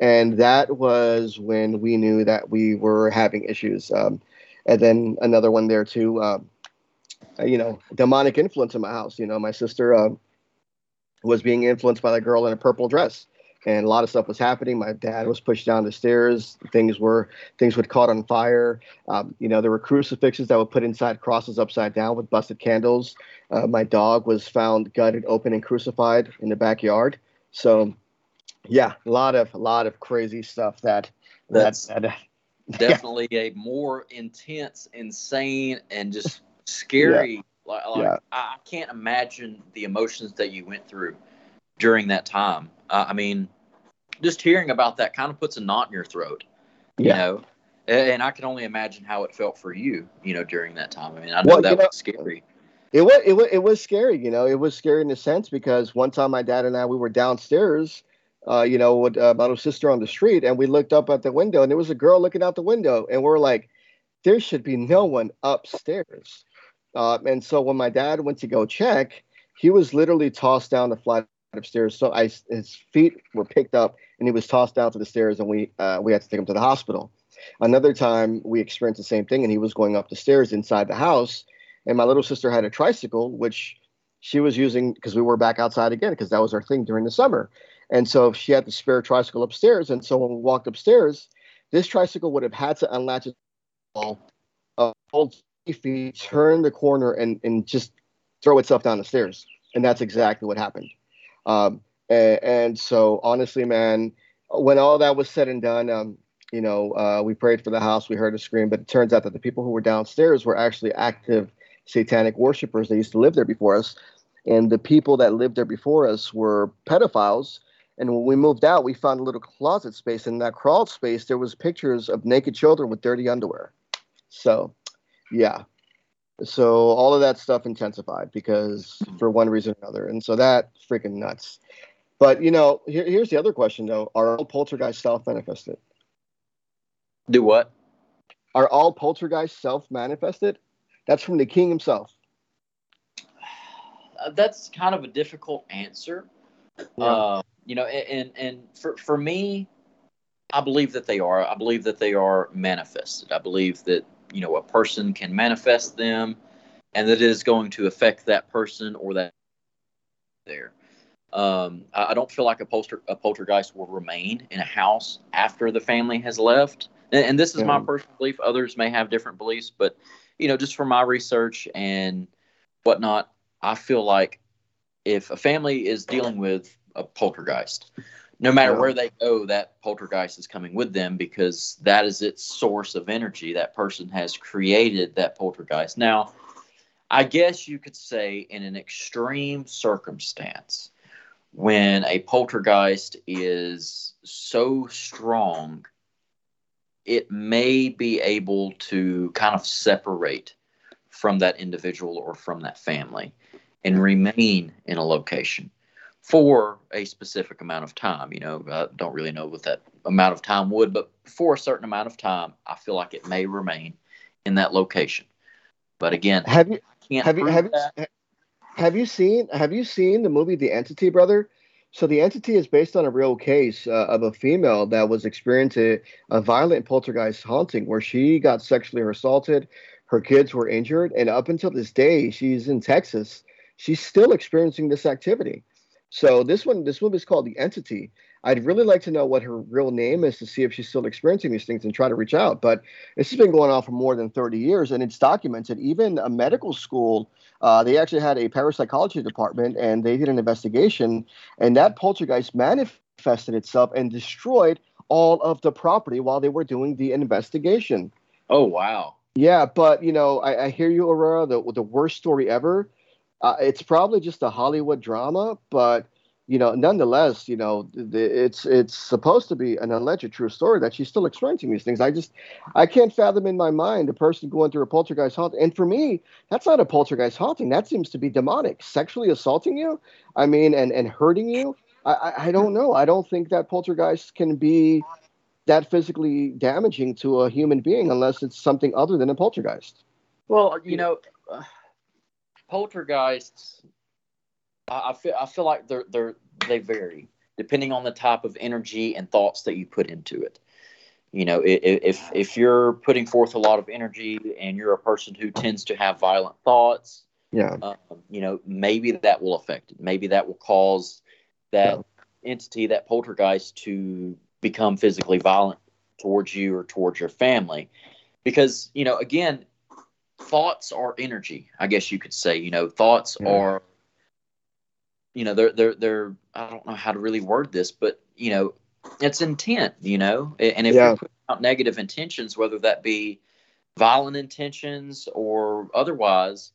and that was when we knew that we were having issues. Um, and then another one there too. Uh, you know, demonic influence in my house. You know, my sister uh, was being influenced by the girl in a purple dress, and a lot of stuff was happening. My dad was pushed down the stairs. Things were things would caught on fire. Um, you know, there were crucifixes that were put inside crosses upside down with busted candles. Uh, my dog was found gutted, open, and crucified in the backyard. So, yeah, a lot of a lot of crazy stuff that that's that, that definitely yeah. a more intense, insane, and just scary. Yeah. Like, like yeah. I can't imagine the emotions that you went through during that time. Uh, I mean, just hearing about that kind of puts a knot in your throat. You know, and I can only imagine how it felt for you. You know, during that time. I mean, I know well, that was know, scary. It was, it was it was scary. You know, it was scary in a sense because one time my dad and I we were downstairs uh, you know, with uh, my little sister on the street, and we looked up at the window, and there was a girl looking out the window, and we're like, there should be no one upstairs. Uh, and so when my dad went to go check, he was literally tossed down the flight of stairs. So I, his feet were picked up, and he was tossed down to the stairs, and we uh, we had to take him to the hospital. Another time, we experienced the same thing, and he was going up the stairs inside the house, and my little sister had a tricycle, which she was using because we were back outside again because that was our thing during the summer. And so she had the spare tricycle upstairs. And so when we walked upstairs, this tricycle would have had to unlatch its uh, hold feet, turn the corner, and and just throw itself down the stairs. And that's exactly what happened. Um, and, and, so honestly, man, when all that was said and done, um, you know, uh, we prayed for the house, we heard a scream, but it turns out that the people who were downstairs were actually active satanic worshippers. They used to live there before us. And the people that lived there before us were pedophiles and when we moved out, we found a little closet space. In that crawl space, there was pictures of naked children with dirty underwear. So, yeah. So all of that stuff intensified because for one reason or another. And so that freaking nuts. But you know, here, here's the other question though: Are all poltergeists self-manifested? Do what? Are all poltergeists self-manifested? That's from the king himself. Uh, that's kind of a difficult answer. Yeah. Uh, you know, and and for for me, I believe that they are. I believe that they are manifested. I believe that you know a person can manifest them, and that it is going to affect that person or that there. Um, I, I, don't feel like a, polter, a poltergeist will remain in a house after the family has left. And, and this is yeah. my personal belief. Others may have different beliefs, but you know, just from my research and whatnot, I feel like if a family is dealing with a poltergeist. No matter yeah. where they go, that poltergeist is coming with them because that is its source of energy. That person has created that poltergeist. Now, I guess you could say in an extreme circumstance, when a poltergeist is so strong, it may be able to kind of separate from that individual or from that family and remain in a location for a specific amount of time. You know, I don't really know what that amount of time would, but for a certain amount of time, I feel like it may remain in that location. But again, have you can't have you have you have you seen have you seen the movie The Entity, brother? So the entity is based on a real case uh, of a female that was experiencing a violent poltergeist haunting, where she got sexually assaulted, her kids were injured, and up until this day, she's in Texas. She's still experiencing this activity. So this one, this movie is called The Entity. I'd really like to know what her real name is to see if she's still experiencing these things and try to reach out. But this has been going on for more than 30 years, and it's documented. Even a medical school, uh, they actually had a parapsychology department, and they did an investigation, and that poltergeist manifested itself and destroyed all of the property while they were doing the investigation. Oh wow. Yeah, but you know, I, I hear you, Aurora. The the worst story ever. Uh, it's probably just a Hollywood drama, but you know, nonetheless, you know, the, it's it's supposed to be an alleged true story that she's still experiencing these things. I just, I can't fathom in my mind a person going through a poltergeist haunting. And for me, that's not a poltergeist haunting. That seems to be demonic, sexually assaulting you. I mean, and and hurting you. I I, I don't know. I don't think that poltergeist can be that physically damaging to a human being unless it's something other than a poltergeist. Well, you know, uh, poltergeists. I, I feel I feel like they're they're they vary depending on the type of energy and thoughts that you put into it. You know, if if you're putting forth a lot of energy and you're a person who tends to have violent thoughts, Yeah. um, you know, maybe that will affect it. Maybe that will cause that entity, that poltergeist, to become physically violent towards you or towards your family. Because, you know, again, thoughts are energy, I guess you could say. You know, thoughts Yeah. are, you know, they're, they're, they're, I don't know how to really word this, but, you know, it's intent, you know, and if Yeah. you're putting out negative intentions, whether that be violent intentions or otherwise,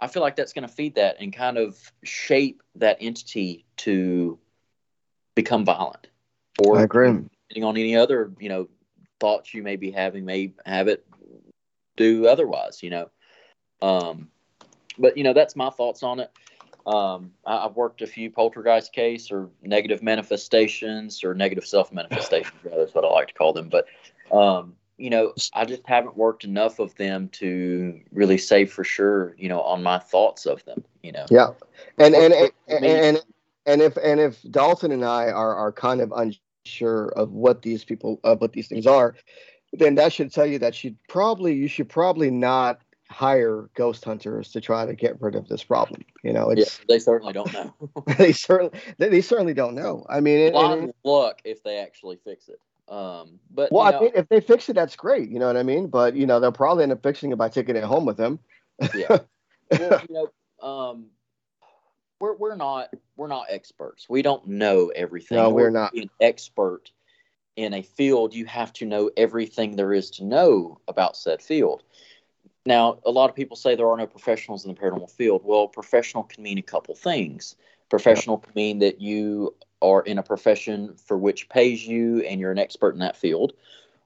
I feel like that's going to feed that and kind of shape that entity to become violent. Or I agree. depending on any other, you know, thoughts you may be having, may have it do otherwise, you know. Um, but you know, that's my thoughts on it. Um, I, I've worked a few poltergeist case or negative manifestations or negative self manifestations, rather, is what I like to call them. But um, you know, I just haven't worked enough of them to really say for sure, you know, on my thoughts of them. You know, Yeah, and and What- and, and and if and if Dalton and I are are kind of unsure of what these people of what these things are, then that should tell you that should probably you should probably not hire ghost hunters to try to get rid of this problem. You know, yeah, they certainly don't know. they certainly they, they certainly don't know. I mean, it, it- of luck if they actually fix it. Um, but well, you I mean, if they fix it, that's great. You know what I mean? But you know, they'll probably end up fixing it by taking it home with them. yeah. well, you know, um, we're we're not we're not experts. We don't know everything. No, we're to not. an expert in a field. You have to know everything there is to know about said field. Now, a lot of people say there are no professionals in the paranormal field. Well, professional can mean a couple things. Professional can mean that you are in a profession for which pays you and you're an expert in that field.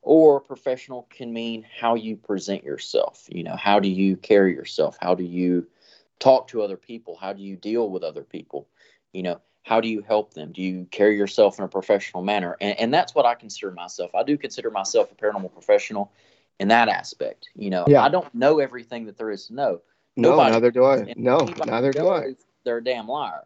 Or professional can mean how you present yourself. You know, how do you carry yourself? How do you talk to other people? How do you deal with other people? You know, how do you help them? Do you carry yourself in a professional manner? And, and that's what I consider myself. I do consider myself a paranormal professional in that aspect. You know, Yeah. I don't know everything that there is to know. No, Nobody- neither do I. No, neither do I. They're a damn liar.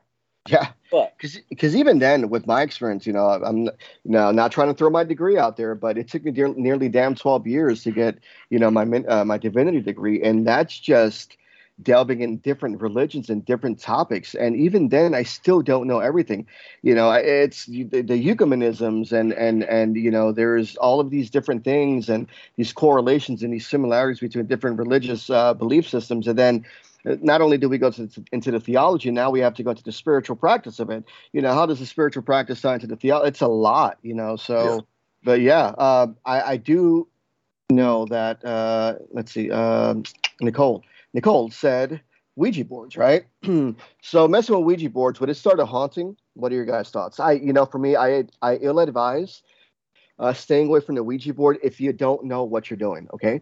Yeah. But because even then with my experience you know i'm no not trying to throw my degree out there but it took me dear, nearly damn 12 years to get you know my uh, my divinity degree and that's just delving in different religions and different topics and even then i still don't know everything you know it's the, the ecumenisms and and and you know there's all of these different things and these correlations and these similarities between different religious uh, belief systems and then uh, not only do we go to, into the theology, now we have to go to the spiritual practice of it. You know, how does the spiritual practice tie into the theology? It's a lot, you know. So, Yeah. but yeah, uh, I, I do know that. Uh, let's see, um Nicole, Nicole said Ouija boards, right? so messing with Ouija boards, would it start a haunting? What are your guys' thoughts? I, you know, for me, I I ill advise uh, staying away from the Ouija board if you don't know what you're doing. Okay.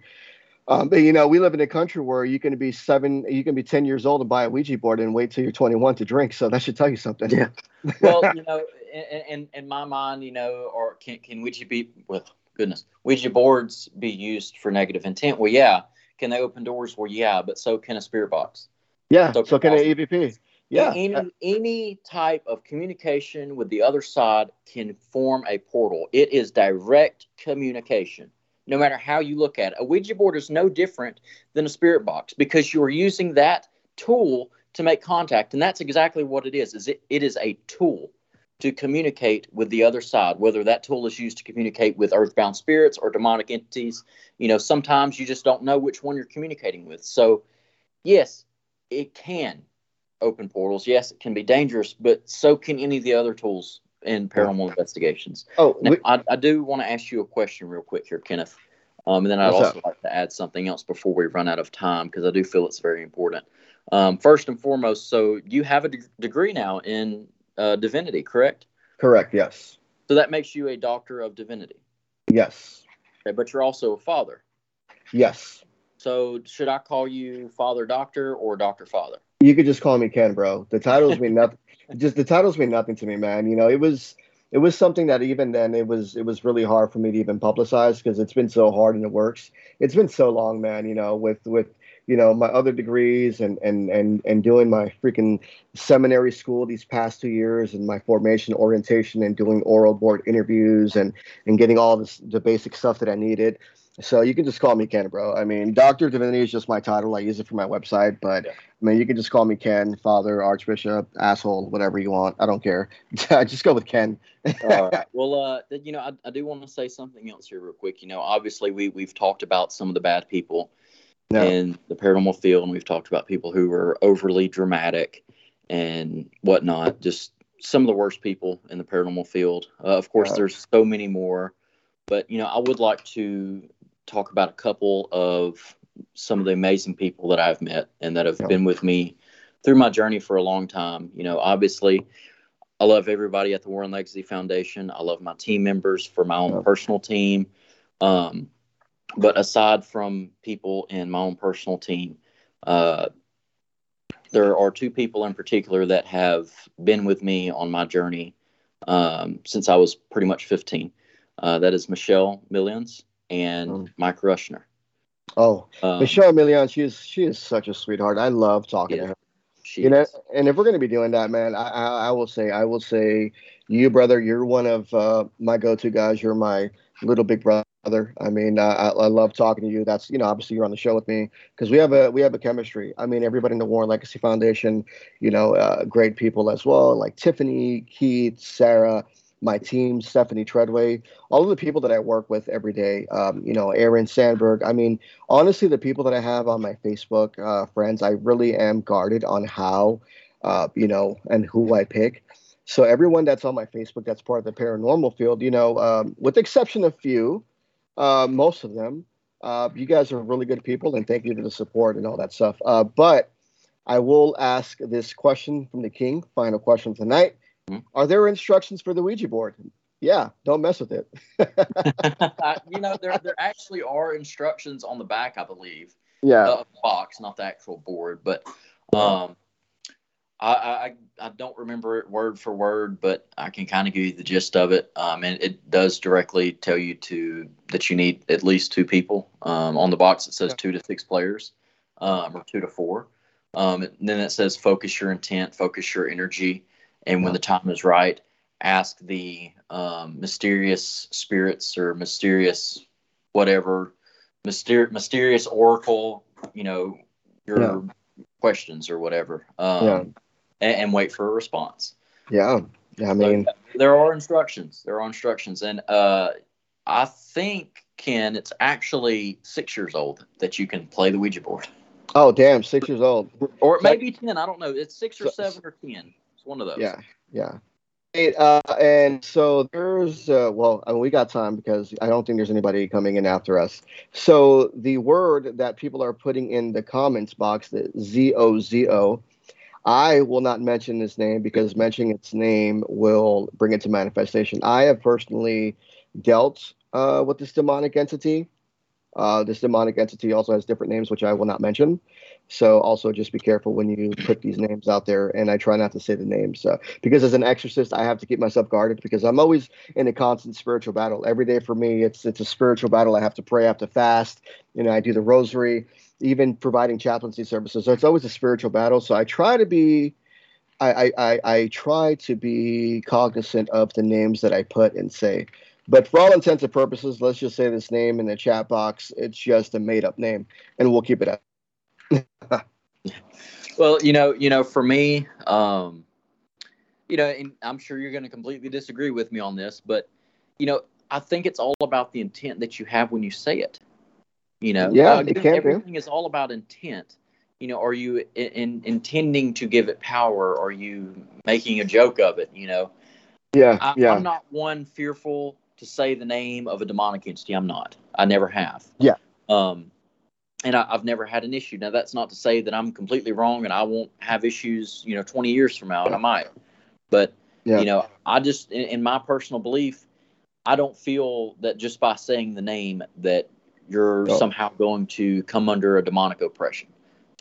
Um, but you know, we live in a country where you can be seven, you can be ten years old and buy a Ouija board and wait till you're 21 to drink. So that should tell you something. Yeah. well, you know, in, in, in my mind, you know, or can can Ouija be well, goodness, Ouija boards be used for negative intent? Well, yeah. Can they open doors? Well, yeah, but so can a spirit box. Yeah. So, so can an EVP. Yeah. Any any type of communication with the other side can form a portal. It is direct communication no matter how you look at it. A Ouija board is no different than a spirit box because you're using that tool to make contact. And that's exactly what it is, is it, it is a tool to communicate with the other side, whether that tool is used to communicate with earthbound spirits or demonic entities. You know, sometimes you just don't know which one you're communicating with. So, yes, it can open portals. Yes, it can be dangerous, but so can any of the other tools in paranormal investigations. Oh, now, we, I, I, do want to ask you a question real quick here, Kenneth. Um, and then I'd also up? like to add something else before we run out of time because I do feel it's very important. Um, first and foremost, so you have a de- degree now in uh, divinity, correct? Correct. Yes. So that makes you a doctor of divinity. Yes. Okay, but you're also a father. Yes. So should I call you Father Doctor or Doctor Father? You could just call me Ken, bro. The titles mean nothing just the titles mean nothing to me, man. You know, it was it was something that even then it was it was really hard for me to even publicize because it's been so hard in the works. It's been so long, man. You know, with with you know my other degrees and and and and doing my freaking seminary school these past two years and my formation orientation and doing oral board interviews and and getting all this the basic stuff that I needed. So you can just call me Ken, bro. I mean, Doctor Divinity is just my title. I use it for my website, but yeah. I mean, you can just call me Ken, Father, Archbishop, asshole, whatever you want. I don't care. just go with Ken. All right. Well, uh, you know, I, I do want to say something else here, real quick. You know, obviously we we've talked about some of the bad people in the paranormal field, and we've talked about people who are overly dramatic and whatnot. Just some of the worst people in the paranormal field. Uh, of course, there's so many more, but you know, I would like to talk about a couple of some of the amazing people that I've met and that have yeah. been with me through my journey for a long time. You know, obviously, I love everybody at the Warren Legacy Foundation. I love my team members for my own yeah. personal team. Um, but aside from people in my own personal team, uh, there are two people in particular that have been with me on my journey um, since I was pretty much 15. Uh, that is Michelle Millions and mm. Mike Rushner. Oh, um, Michelle Million, she is she is such a sweetheart. I love talking yeah, to her. you know, and if we're gonna be doing that, man, I, I, I will say I will say you, brother, you're one of uh, my go-to guys. You're my little big brother. I mean, I, I love talking to you. That's you know, obviously you're on the show with me because we have a we have a chemistry. I mean, everybody in the Warren Legacy Foundation, you know, uh, great people as well, like Tiffany, Keith, Sarah my team, Stephanie Treadway, all of the people that I work with every day, um, you know, Aaron Sandberg. I mean, honestly, the people that I have on my Facebook uh, friends, I really am guarded on how, uh, you know, and who I pick. So everyone that's on my Facebook that's part of the paranormal field, you know, um, with the exception of few, uh, most of them, uh, you guys are really good people, and thank you for the support and all that stuff. Uh, but I will ask this question from the king, final question tonight. Mm-hmm. Are there instructions for the Ouija board? Yeah, don't mess with it. you know, there there actually are instructions on the back, I believe. Yeah. The box, not the actual board, but um, I, I I don't remember it word for word, but I can kind of give you the gist of it. Um, and it does directly tell you to that you need at least two people. Um, on the box it says yeah. two to six players, um, or two to four. Um, and then it says focus your intent, focus your energy, and when the time is right, ask the um, mysterious spirits or mysterious whatever, myster- mysterious oracle, you know, your yeah. questions or whatever, um, yeah. And, and, wait for a response. Yeah, yeah I mean, so, there are instructions. There are instructions, and uh, I think Ken, it's actually six years old that you can play the Ouija board. Oh, damn, six years old, or maybe ten. I don't know. It's six or seven or ten. It's one of those. Yeah, yeah. uh, and so there's uh, well, I mean, we got time because I don't think there's anybody coming in after us. So the word that people are putting in the comments box, the Z O Z O, I will not mention this name because mentioning its name will bring it to manifestation. I have personally dealt uh, with this demonic entity. Uh, this demonic entity also has different names, which I will not mention. So also just be careful when you put these names out there. And I try not to say the names uh, because as an exorcist, I have to keep myself guarded because I'm always in a constant spiritual battle. Every day for me, it's it's a spiritual battle. I have to pray, I have to fast. You know, I do the rosary, even providing chaplaincy services. So it's always a spiritual battle. So I try to be. I, I, I try to be cognizant of the names that I put and say. But for all intents and purposes, let's just say this name in the chat box. It's just a made up name, and we'll keep it up. well, you know, you know, for me, um, you know, and I'm sure you're going to completely disagree with me on this, but you know, I think it's all about the intent that you have when you say it. You know, yeah, uh, it can everything is all about intent. You know, are you in, in, intending to give it power? Are you making a joke of it? You know, yeah, I, yeah. I'm not one fearful to say the name of a demonic entity. I'm not. I never have. Yeah. Um, and I, have never had an issue. Now, that's not to say that I'm completely wrong and I won't have issues, you know, 20 years from now, and I might. But, yeah. you know, I just, in, in, my personal belief, I don't feel that just by saying the name that you're oh. somehow going to come under a demonic oppression.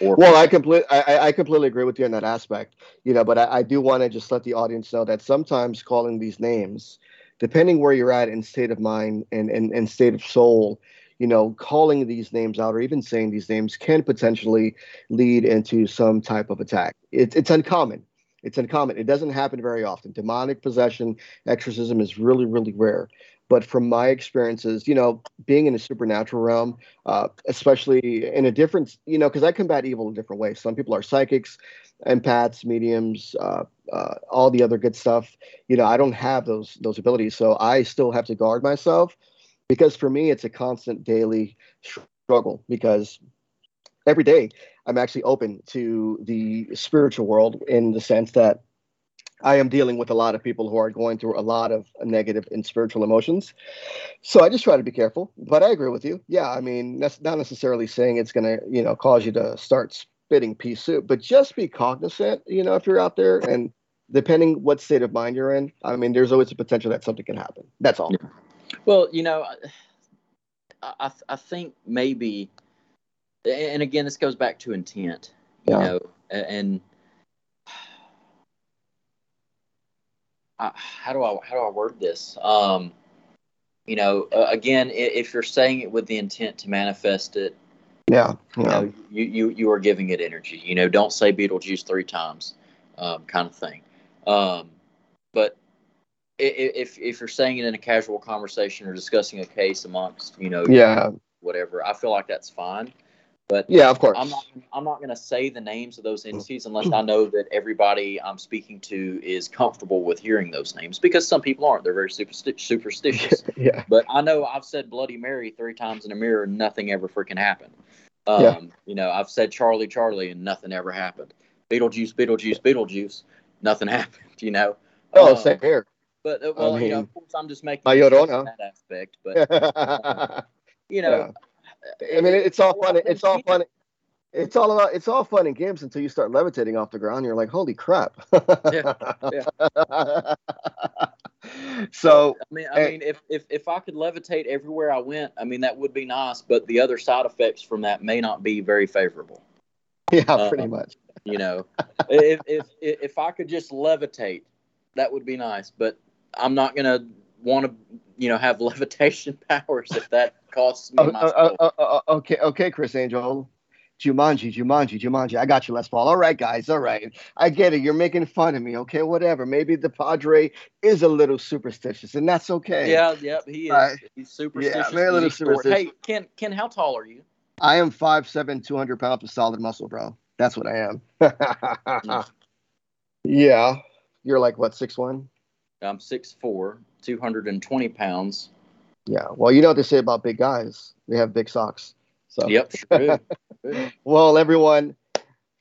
Or well, I completely, I, I completely agree with you in that aspect, you know, but I, I do want to just let the audience know that sometimes calling these names, depending where you're at in state of mind and, and, and state of soul, you know, calling these names out or even saying these names can potentially lead into some type of attack. It, it's uncommon. It's uncommon. It doesn't happen very often. Demonic possession, exorcism is really, really rare. But from my experiences, you know, being in a supernatural realm, uh, especially in a different, you know, because I combat evil in different ways. Some people are psychics, empaths, mediums, uh, uh, all the other good stuff. You know, I don't have those those abilities, so I still have to guard myself because for me it's a constant daily struggle because every day i'm actually open to the spiritual world in the sense that i am dealing with a lot of people who are going through a lot of negative and spiritual emotions so i just try to be careful but i agree with you yeah i mean that's not necessarily saying it's going to you know cause you to start spitting pea soup but just be cognizant you know if you're out there and depending what state of mind you're in i mean there's always a potential that something can happen that's all yeah. Well, you know, I, I think maybe, and again, this goes back to intent, you yeah. know, and I, how do I how do I word this? Um, you know, uh, again, if you're saying it with the intent to manifest it, yeah, yeah. You, know, you, you you are giving it energy. You know, don't say Beetlejuice three times, um, kind of thing. Um, but if if you're saying it in a casual conversation or discussing a case amongst you know yeah whatever i feel like that's fine but yeah of course. I'm not i'm not going to say the names of those entities unless i know that everybody i'm speaking to is comfortable with hearing those names because some people aren't. They're very supersti- superstitious. Yeah. But i know i've said bloody mary three times in a mirror and nothing ever freaking happened. Um, yeah. you know i've said charlie charlie and nothing ever happened. Beetlejuice beetlejuice beetlejuice nothing happened you know? Oh um, same here. but uh, well, I mean, you know, of course, I'm just making that aspect. But uh, you know, yeah. I mean, it's all fun. It's all fun. It's all about. It's all fun and games until you start levitating off the ground. You're like, holy crap. yeah. yeah. so I mean, I mean, if, if if I could levitate everywhere I went, I mean, that would be nice. But the other side effects from that may not be very favorable. Yeah, uh, pretty much. You know, if, if if I could just levitate, that would be nice. But I'm not gonna want to, you know, have levitation powers if that costs me oh, my uh, uh, okay, okay, Criss Angel. Jumanji, Jumanji, Jumanji. I got you, Les Paul. All right, guys. All right. I get it. You're making fun of me. Okay, whatever. Maybe the Padre is a little superstitious, and that's okay. Yeah, yep. He is. He's superstitious. Yeah, a little superstitious. Hey, Ken, Ken, how tall are you? I am 5'7", 200 pounds of solid muscle, bro. That's what I am. yeah. You're like, what, six one? I'm 6'4", 220 pounds. Yeah. Well, you know what they say about big guys. They have big socks. So. Yep. Sure well, everyone,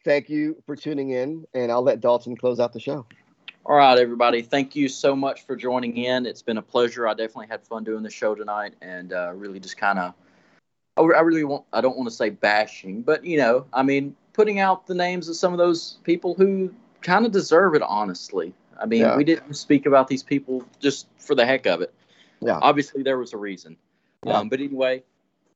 thank you for tuning in, and I'll let Dalton close out the show. All right, everybody. Thank you so much for joining in. It's been a pleasure. I definitely had fun doing the show tonight, and uh, really just kind of, I really want. I don't want to say bashing, but you know, I mean, putting out the names of some of those people who kind of deserve it. Honestly, I mean, Yeah. we didn't speak about these people just for the heck of it. Yeah. Obviously, there was a reason. Yeah. Um, but anyway,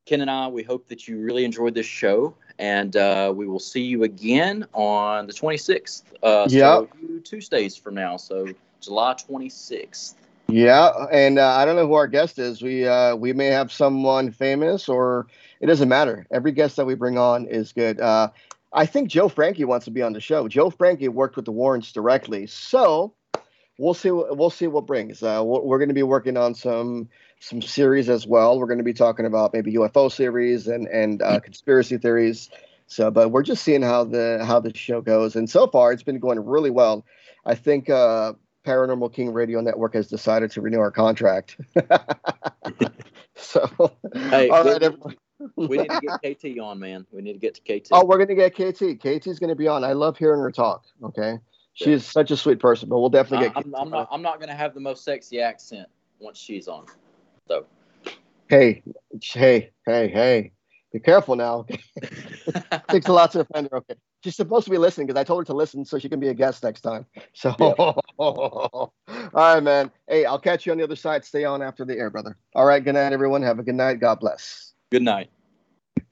Ken and I, we hope that you really enjoyed this show, and uh, we will see you again on the 26th. Uh, so two Tuesdays from now, so July 26th. Yeah, and uh, I don't know who our guest is. We uh, we may have someone famous, or it doesn't matter. Every guest that we bring on is good. Uh, I think Joe Frankie wants to be on the show. Joe Frankie worked with the Warrens directly, so we'll see. what- We'll see what brings. Uh, we're going to be working on some some series as well. We're going to be talking about maybe UFO series and and uh, conspiracy theories. So, but we're just seeing how the how the show goes, and so far it's been going really well. I think. Uh, Paranormal King Radio Network has decided to renew our contract. so, Hey, all right, everyone. We need to get KT on, man. We need to get to KT. oh, we're gonna get KT. KT's gonna be on. I love hearing her talk. Okay, she is such a sweet person, but we'll definitely I, get. I'm, KT I'm not. I'm not going to have the most sexy accent once she's on. So. Hey, hey, hey, hey! Be careful now. Takes a lot to offend her. Okay, she's supposed to be listening because I told her to listen so she can be a guest next time. So, all right, man. Hey, I'll catch you on the other side. Stay on after the air, brother. All right. Good night, everyone. Have a good night. God bless. Good night.